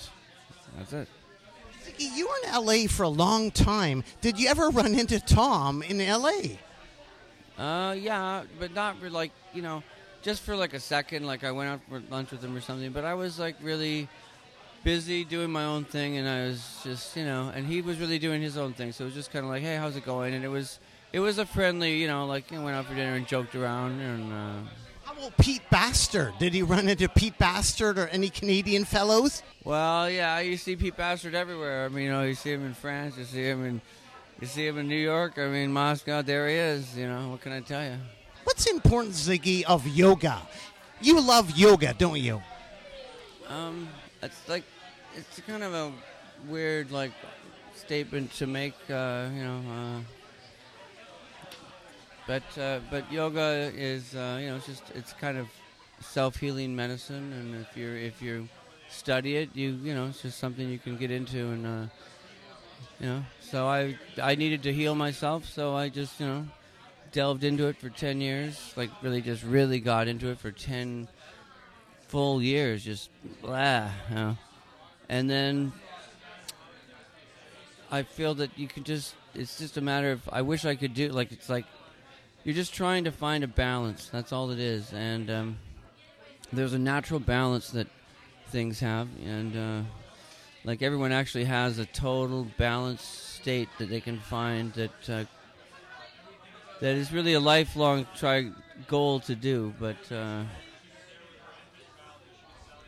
That's it. You were in LA for a long time. Did you ever run into Tom in LA? Uh, yeah, but not for like you know, just for like a second. Like I went out for lunch with him or something. But I was like really busy doing my own thing, and I was just you know, and he was really doing his own thing. So it was just kind of like, hey, how's it going? And it was it was a friendly, you know, like you know, went out for dinner and joked around and. Uh, About Pete Bastard? Did he run into Pete Bastard or any Canadian fellows? Well, yeah, you see Pete Bastard everywhere. I mean, you know, you see him in France, you see him in, you see him in New York. I mean, Moscow. There he is. You know, what can I tell you? What's the importance, Ziggy, of yoga? You love yoga, don't you? Um, it's like, it's kind of a weird like statement to make. Uh, you know, uh, but uh, but yoga is uh, you know it's just it's kind of self healing medicine, and if you're if you study it, you you know it's just something you can get into, and uh, you know. So I I needed to heal myself, so I just you know delved into it for ten years, like really just really got into it for ten full years, just blah, you know. and then I feel that you can just it's just a matter of I wish I could do like it's like you're just trying to find a balance. That's all it is, and um, there's a natural balance that things have, and uh, like everyone actually has a total balanced state that they can find that uh, that is really a lifelong try goal to do, but. Uh,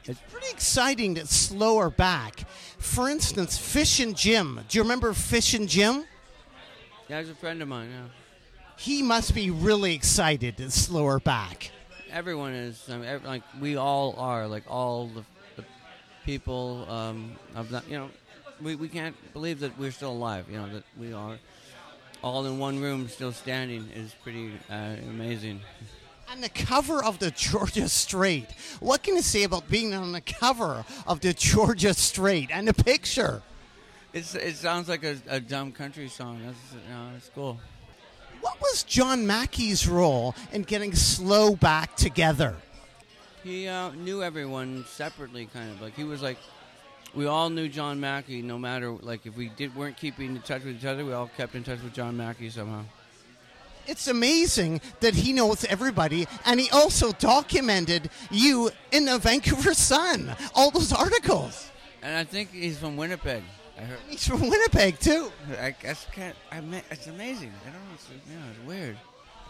It's pretty exciting to slow are back. For instance, Fish and Jim. Do you remember Fish and Jim? yeah, he's a friend of mine. Yeah. He must be really excited to slow her back. everyone is. I mean, ev like we all are. Like all the, the people um, of that. You know, we we can't believe that we're still alive. You know that we are all in one room, still standing, is pretty uh, amazing. On the cover of the Georgia Straight. What can you say about being on the cover of the Georgia Straight and the picture? It's it sounds like a, a dumb country song. That's you know, it's cool. What was John Mackie's role in getting slow back together? He uh, knew everyone separately, kind of like he was like. We all knew John Mackie, no matter like if we did weren't keeping in touch with each other, we all kept in touch with John Mackie somehow. It's amazing that he knows everybody, and he also documented you in the Vancouver Sun, all those articles. And I think he's from Winnipeg. I heard. He's from Winnipeg, too. I guess can't. I mean, it's amazing. I don't know. It's, you know, it's weird.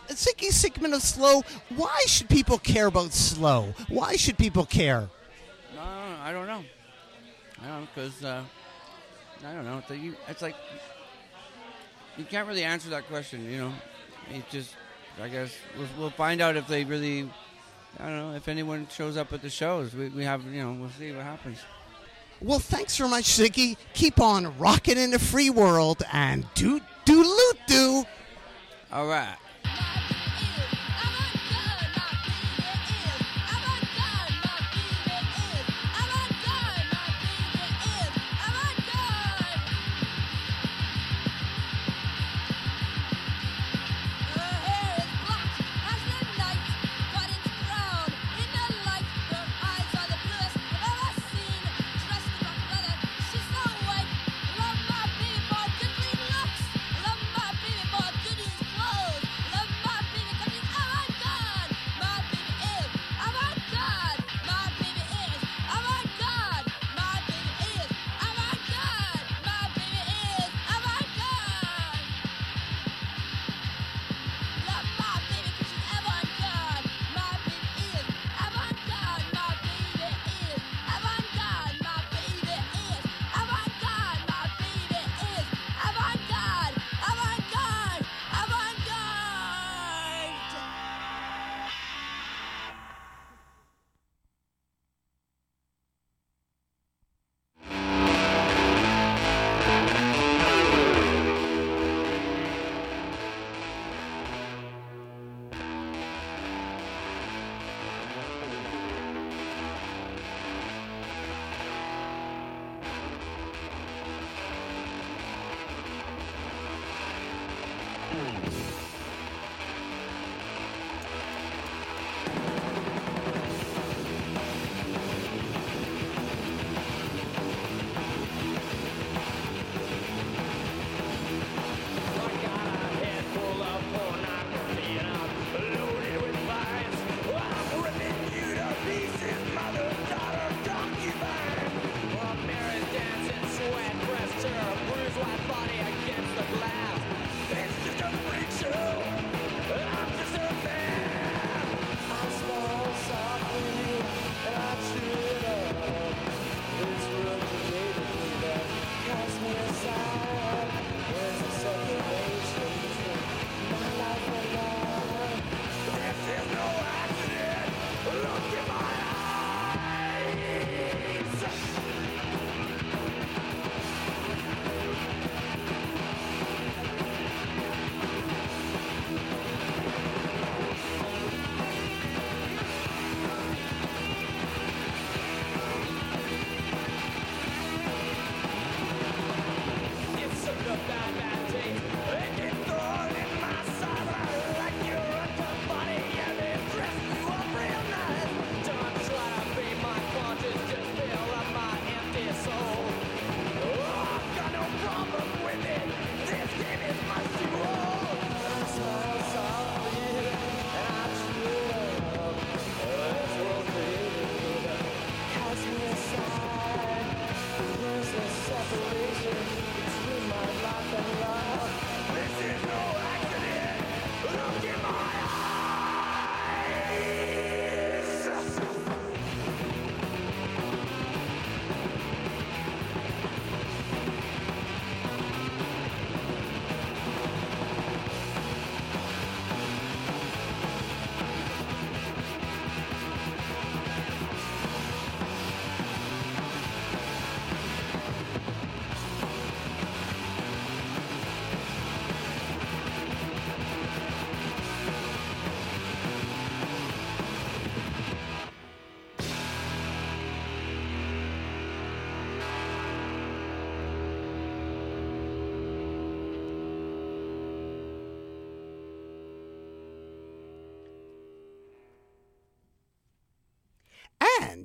Ziggy Sigmund of Slow, why should people care about Slow? Why should people care? No, I don't know. I don't know because uh, I don't know. You- It's like you can't really answer that question. You know, it just. I guess we'll, we'll find out if they really. I don't know if anyone shows up at the shows. We, we have you know we'll see what happens. Well, thanks very much, Ziggy. Keep on rocking in the free world and do do loot do. All right.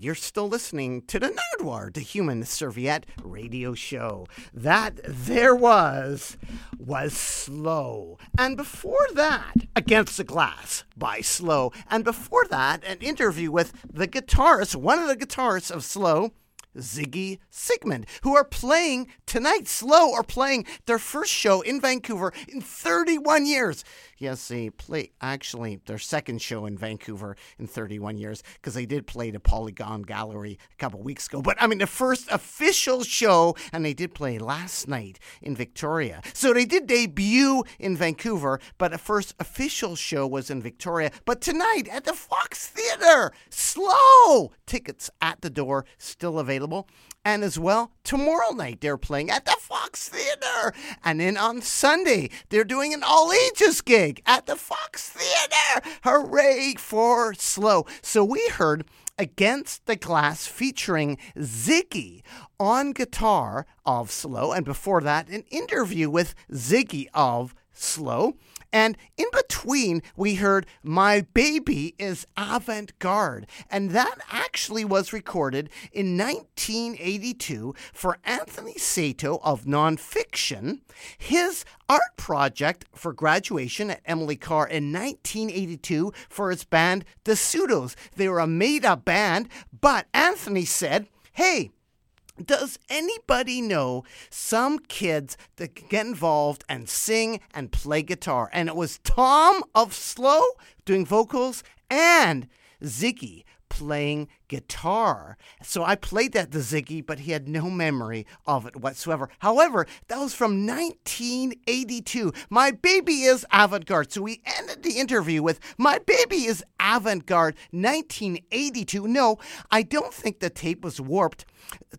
You're still listening to the Nardwuar, the Human Serviette radio show. That there was, was Slow. And before that, Against the Glass by Slow. And before that, an interview with the guitarist, one of the guitarists of Slow, Ziggy Sigmund, who are playing tonight. Slow are playing their first show in Vancouver in 31 years. Yes, they play actually their second show in Vancouver in 31 years because they did play the Polygon Gallery a couple weeks ago. But I mean, the first official show, and they did play last night in Victoria. So they did debut in Vancouver, but the first official show was in Victoria. But tonight at the Fox Theatre, slow tickets at the door, still available. And as well, tomorrow night they're playing at the Fox Theatre. And then on Sunday, they're doing an all ages gig at the Fox Theatre. Hooray for Slow. So we heard Against the Glass featuring Ziggy on guitar of Slow. And before that, an interview with Ziggy of Slow. And in between, we heard My Baby is Avant Garde. And that actually was recorded in 1982 for Anthony Sato of Nonfiction. His art project for graduation at Emily Carr in 1982 for his band, The Pseudos. They were a made up band, but Anthony said, Hey, does anybody know some kids that get involved and sing and play guitar? And it was Tom of Slow doing vocals and Ziggy playing guitar. So I played that to Ziggy, but he had no memory of it whatsoever. However, that was from 1982. My baby is avant garde. So we ended the interview with My baby is avant garde 1982. No, I don't think the tape was warped.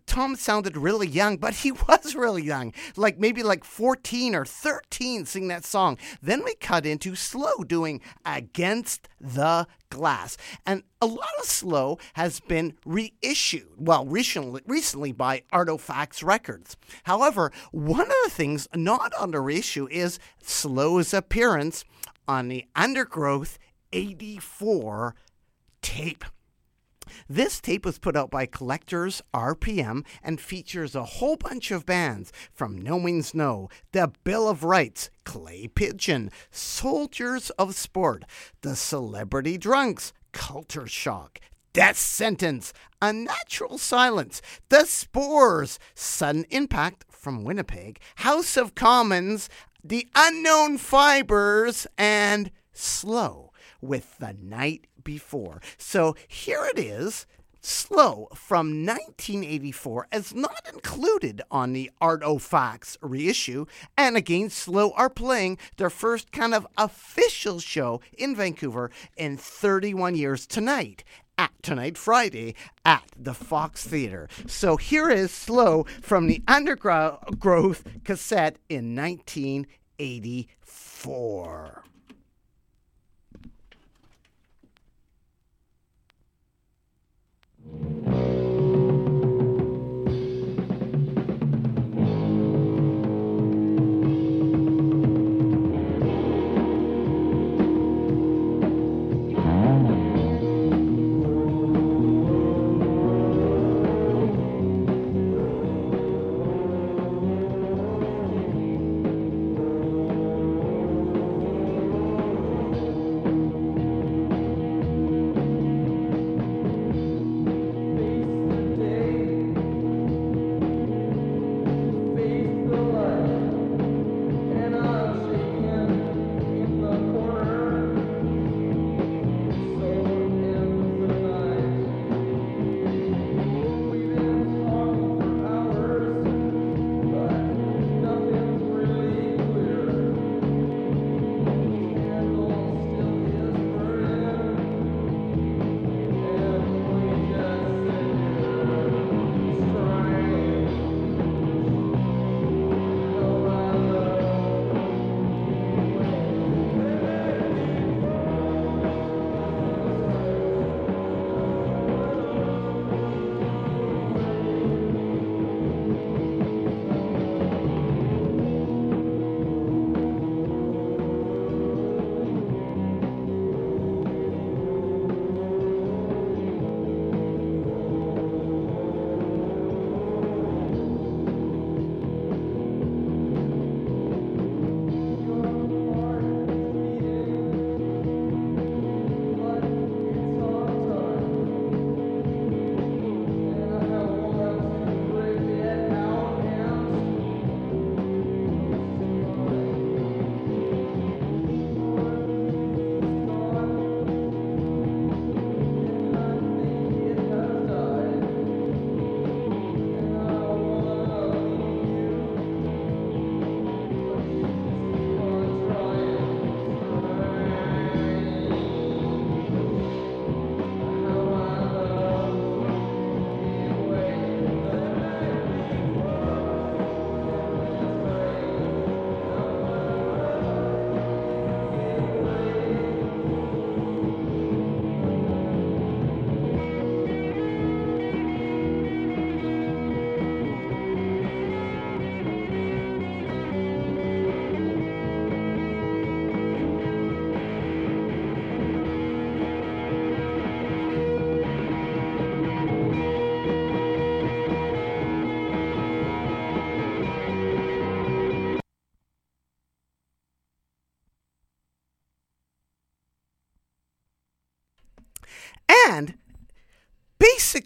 Tom sounded really young, but he [laughs] was really young, like maybe like 14 or 13 singing that song. Then we cut into Slow doing Against the Glass. And a lot of Slow has been reissued, well, recently, recently by Artifacts Records. However, one of the things not under issue is Slow's appearance on the Undergrowth 84 tape. This tape was put out by Collectors RPM and features a whole bunch of bands from No Means No, The Bill of Rights, Clay Pigeon, Soldiers of Sport, The Celebrity Drunks, Culture Shock, Death Sentence, Unnatural Silence, The Spores, Sudden Impact from Winnipeg, House of Commons, The Unknown Fibers, and Slow with The Night Before. So here it is. Slow from 1984 as not included on the Artifacts reissue, and again, Slow are playing their first kind of official show in Vancouver in 31 years tonight at tonight, Friday, at the Fox Theater. So here is Slow from the Undergrowth cassette in 1984.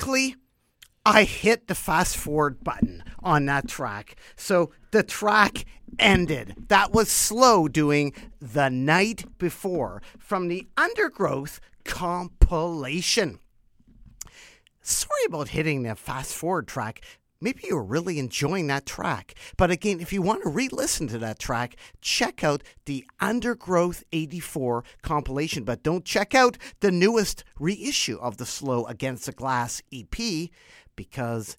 Basically, I hit the fast forward button on that track. So the track ended. That was slow doing the night before from the Undergrowth compilation. Sorry about hitting the fast forward track. Maybe you're really enjoying that track. But again, if you want to re listen to that track, check out the Undergrowth 84 compilation. But don't check out the newest reissue of the Slow Against the Glass EP because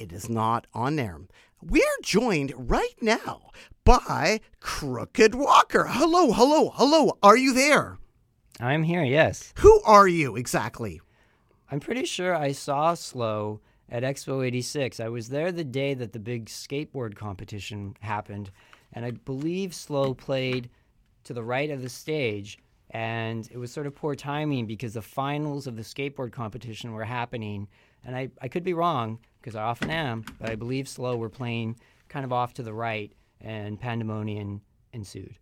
it is not on there. We're joined right now by Crooked Walker. Hello, hello, hello. Are you there? I'm here, yes. Who are you exactly? I'm pretty sure I saw Slow at Expo 86. I was there the day that the big skateboard competition happened, and I believe Slow played to the right of the stage. And it was sort of poor timing because the finals of the skateboard competition were happening. And I, I could be wrong because I often am, but I believe Slow were playing kind of off to the right, and pandemonium ensued.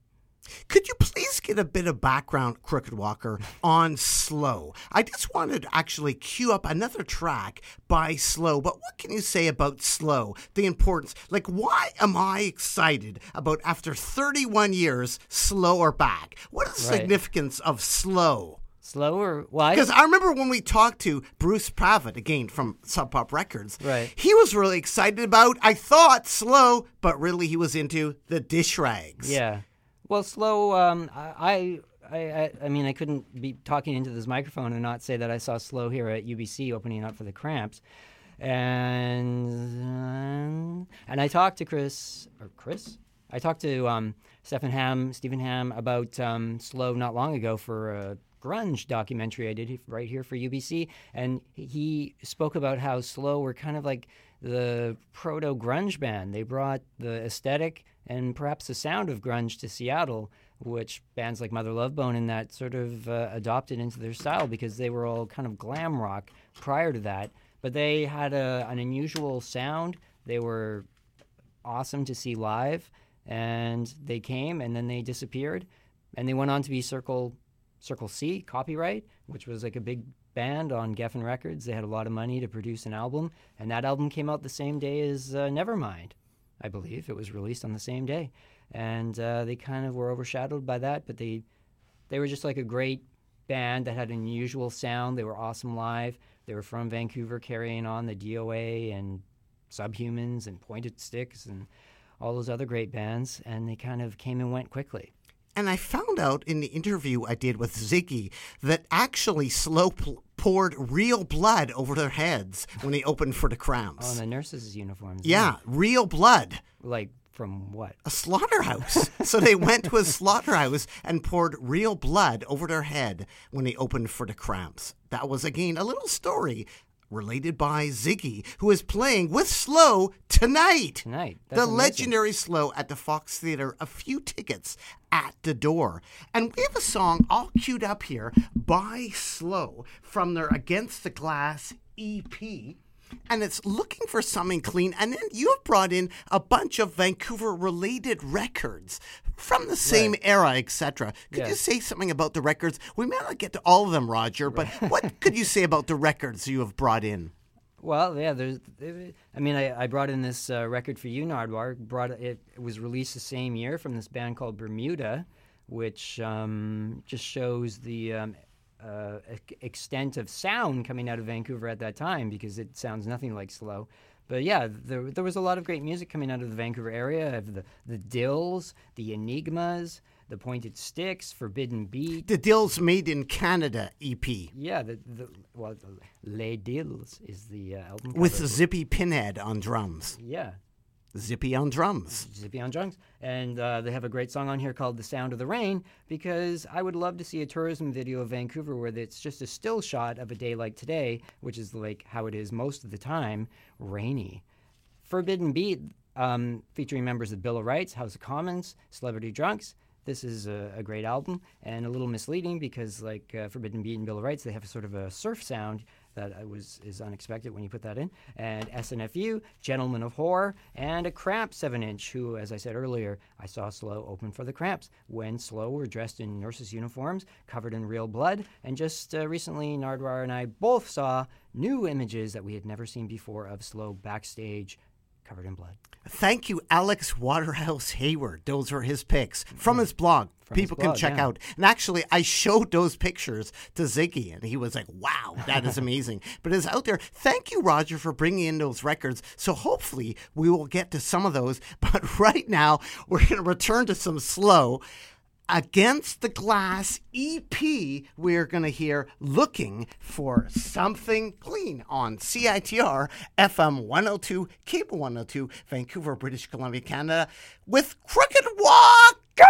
Could you please get a bit of background, Crooked Walker, [laughs] on Slow? I just wanted to actually cue up another track by Slow, but what can you say about Slow? The importance. Like, why am I excited about after 31 years, Slow are back? What is the Right. significance of Slow? Slower? Why? Because I remember when we talked to Bruce Pavitt, again from Sub Pop Records, Right. he was really excited about, I thought, Slow, but really he was into the Dishrags. Yeah. Well, slow. Um, I, I, I, mean, I couldn't be talking into this microphone and not say that I saw slow here at UBC opening up for the Cramps, and and I talked to Chris or Chris. I talked to um, Stephen Ham, Stephen Ham about um, slow not long ago for a grunge documentary I did right here for UBC, and he spoke about how slow were kind of like the proto grunge band. They brought the aesthetic and perhaps the sound of grunge to Seattle, which bands like Mother Love Bone and that sort of uh, adopted into their style because they were all kind of glam rock prior to that. But they had a, an unusual sound. They were awesome to see live, and they came and then they disappeared, and they went on to be Circle Circle C Copyright, which was like a big band on Geffen Records. They had a lot of money to produce an album, and that album came out the same day as uh, Nevermind, I believe. It was released on the same day, and uh, they kind of were overshadowed by that, but they they were just like a great band that had an unusual sound. They were awesome live. They were from Vancouver, carrying on the DOA and Subhumans and Pointed Sticks and all those other great bands, and they kind of came and went quickly. And I found out in the interview I did with Ziggy that actually Slow pl- poured real blood over their heads when they opened for the Oh, Cramps. and the nurses' uniforms. yeah, real blood. Like from what? A slaughterhouse. so they went to a [laughs] slaughterhouse and poured real blood over their head when they opened for the Cramps. That was, again, a little story related by Ziggy, who is playing with Slow tonight. Tonight. the amazing. legendary Slow at the Fox Theater. A few tickets at the door. And we have a song all queued up here by Slow from their Against the Glass EP. And it's looking for something clean. And then you have brought in a bunch of Vancouver related records from the same era, etc. Could you say something about the records? We may not get to all of them, Roger, but what [laughs] could you say about the records you have brought in? Well, yeah. There's. I mean, I, I brought in this uh, record for you, Nardwuar. Brought it, it was released the same year from this band called Bermuda, which um, just shows the um, uh, extent of sound coming out of Vancouver at that time because it sounds nothing like slow. But yeah, there, there was a lot of great music coming out of the Vancouver area. Of the the Dills, the Enigmas, the Pointed Sticks, Forbidden Beat. The Dills Made in Canada EP Yeah, the, the well, Les Dills is the uh, album with. Zippy Pinhead on drums. yeah, Zippy on drums. Zippy on Drunks. And uh, they have a great song on here called The Sound of the Rain because I would love to see a tourism video of Vancouver where it's just a still shot of a day like today, which is like how it is most of the time, rainy. Forbidden Beat, um, featuring members of Bill of Rights, House of Commons, Celebrity Drunks. This is a, a great album and a little misleading because, like uh, Forbidden Beat and Bill of Rights, they have a sort of a surf sound. That was is unexpected when you put that in. And SNFU, Gentlemen of Horror, and a Cramp 7 inch, who, as I said earlier, I saw Slow open for the Cramps when Slow were dressed in nurses' uniforms, covered in real blood. And just uh, recently, Nardwuar and I both saw new images that we had never seen before of Slow backstage covered in blood. Thank you, Alex Waterhouse Hayward. Those are his pics from mm-hmm. his blog. From his People blog, can check yeah. out. And actually, I showed those pictures to Ziggy, and he was like, wow, that is [laughs] amazing. but it's out there. Thank you, Roger, for bringing in those records. So hopefully, we will get to some of those. [laughs] But right now, we're going to return to some slow. Against the Glass EP, we're going to hear Looking for Something Clean on CITR FM 102, Cable 102, Vancouver, British Columbia, Canada, with Crooked Walker!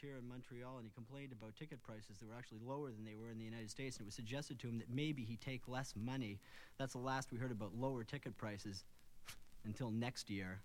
here in Montreal, and he complained about ticket prices that were actually lower than they were in the United States. And it was suggested to him that maybe he take less money. That's the last we heard about lower ticket prices until next year.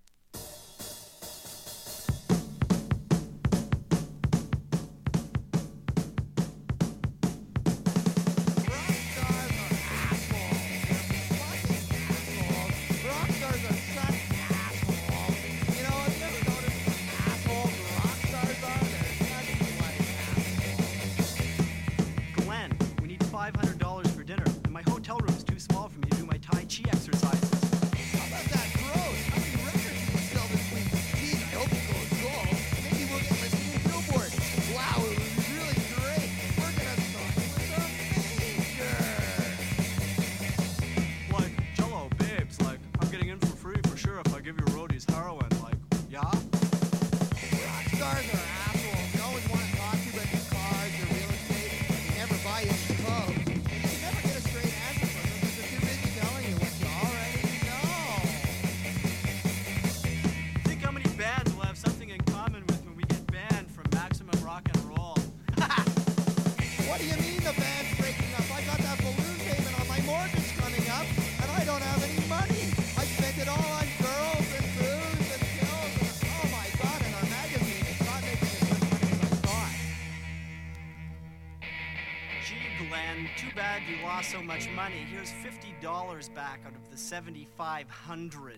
much money. Here's $50 back out of the 7,500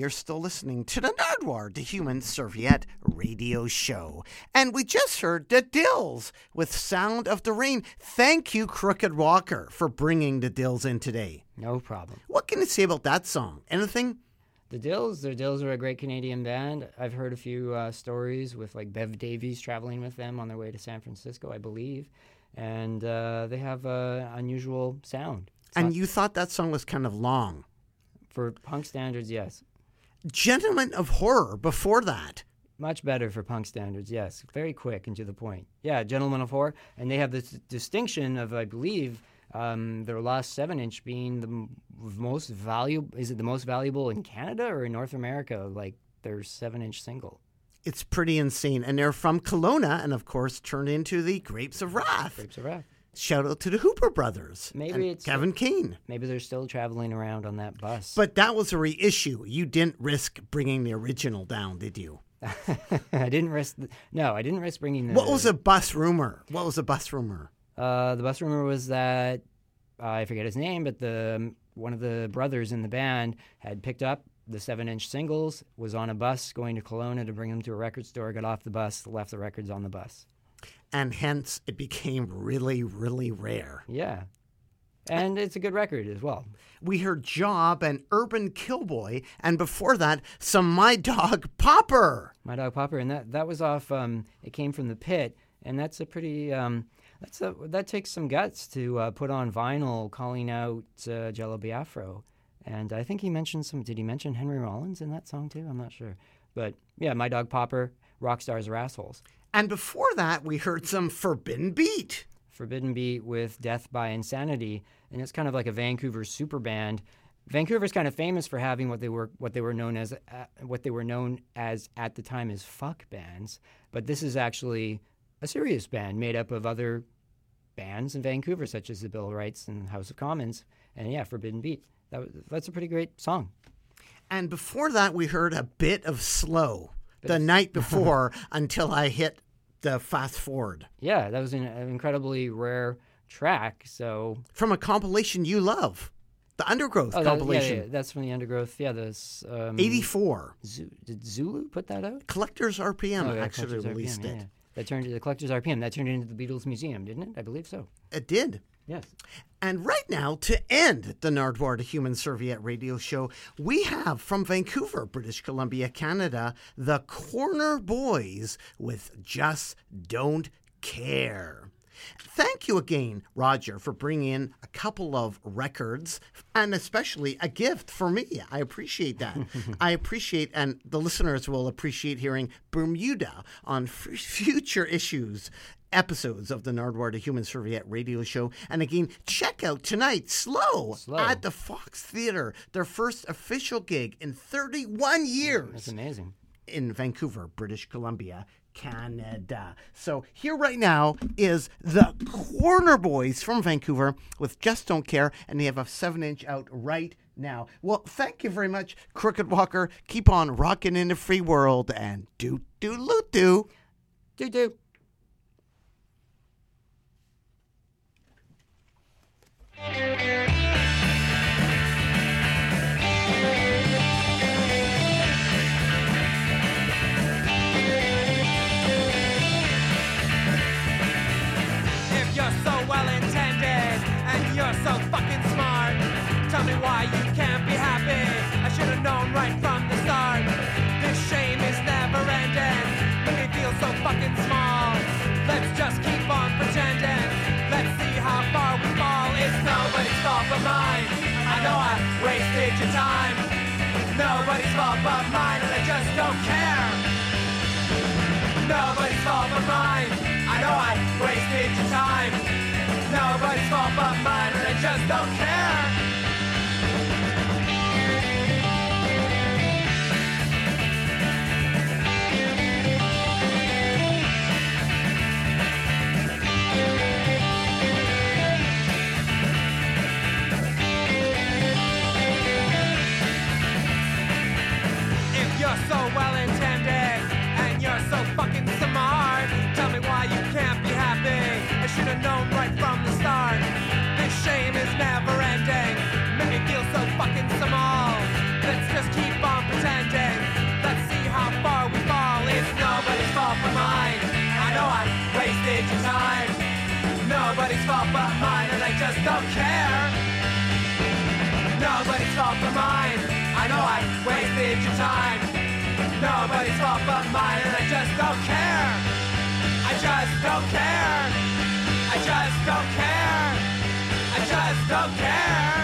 you're still listening to the Nardwuar, the Human Serviette radio show. And we just heard the Dils with Sound of the Rain. Thank you, Crooked Walker, for bringing the Dils in today. No problem. What can you say about that song? Anything? The Dils, the Dils are a great Canadian band. I've heard a few uh, stories with like Bev Davies traveling with them on their way to San Francisco, I believe, and uh, they have an unusual sound. It's And not- you thought that song was kind of long. for punk standards, yes, Gentlemen of Horror before that. much better for punk standards. Yes, very quick and to the point. Yeah, Gentlemen of Horror, and they have this distinction of, I believe, um, their last seven-inch being the m- most valuable. Is it the most valuable in Canada or in North America? Like their seven-inch single. It's pretty insane. And they're from Kelowna and, of course, turned into the Grapes of Wrath. Grapes of Wrath. Shout out to the Hooper brothers. Maybe it's- Kevin Kane. Maybe they're still traveling around on that bus. But that was a reissue. You didn't risk bringing the original down, did you? [laughs] I didn't risk. The, no, I didn't risk bringing the. What was a bus rumor? What was a bus rumor? Uh, the bus rumor was that uh, I forget his name, but the one of the brothers in the band had picked up the seven-inch singles, was on a bus going to Kelowna to bring them to a record store, got off the bus, left the records on the bus. And hence it became really, really rare. Yeah, and it's a good record as well. We heard Job and Urban Killboy, and before that, some My Dog Popper. My Dog Popper, and that that was off. Um, it came from the pit, and that's a pretty. Um, that's a that takes some guts to uh, put on vinyl, calling out uh, Jello Biafra, and I think he mentioned some. Did he mention Henry Rollins in that song too? I'm not sure, but yeah, My Dog Popper, Rock Stars are assholes. And before that, we heard some Forbidden Beat. Forbidden Beat with Death by Insanity, and it's kind of like a Vancouver super band. Vancouver's kind of famous for having what they were what they were known as uh, what they were known as at the time as fuck bands, but this is actually a serious band made up of other bands in Vancouver, such as the Bill Wrights and House of Commons, and yeah, Forbidden Beat. That was, that's a pretty great song. And before that, we heard a bit of Slow the night [laughs] before until I hit the fast forward Yeah, that was an, an incredibly rare track. So from a compilation you love, the Undergrowth oh, that- yeah, compilation. yeah, that's from the Undergrowth. Yeah, this um, 84. Did Zulu put that out? Collector's RPM Oh, yeah, actually Collector's released yeah, it. That turned into the Collector's RPM. That turned into the Beatles Museum, didn't it? I believe so. It did. Yes. And right now, to end the Nardwuar to Human Serviette radio show, we have from Vancouver, British Columbia, Canada, the Corner Boys with Just Don't Care. Thank you again, Roger, for bringing in a couple of records and especially a gift for me. I appreciate that. [laughs] I appreciate, and the listeners will appreciate hearing Bermuda on f- [laughs] future issues episodes of the Nardwuar to Human Serviette radio show. And again, check out tonight, Slow, Slow. at the Fox Theatre, their first official gig in 31 years That's amazing. in Vancouver, British Columbia, Canada. So here right now is the Corner Boys from Vancouver with Just Don't Care, and they have a seven inch out right now. Well, thank you very much, Crooked Walker. Keep on rocking in the free world and do do loo do. Do do. Should have known right from the start. This shame is never ending. Make me feel so fucking small. Let's just keep on pretending. Let's see how far we fall. It's nobody's fault but mine. I know I wasted your time. Nobody's fault but mine, and I just don't care. Nobody's fault but mine. I know I wasted your time. Nobody's fault but mine, and I just don't care. So well intended and you're so fucking smart, tell me why you can't be happy. I should have known right from the start. This shame is never ending. Make me feel so fucking small. Let's just keep on pretending. Let's see how far we fall. It's nobody's fault but mine. I know I wasted your time. Nobody's fault but mine, and I just don't care. Nobody's fault but mine. I know I wasted your time nobody's fault but mine, and I just don't care. I just don't care. I just don't care. I just don't care.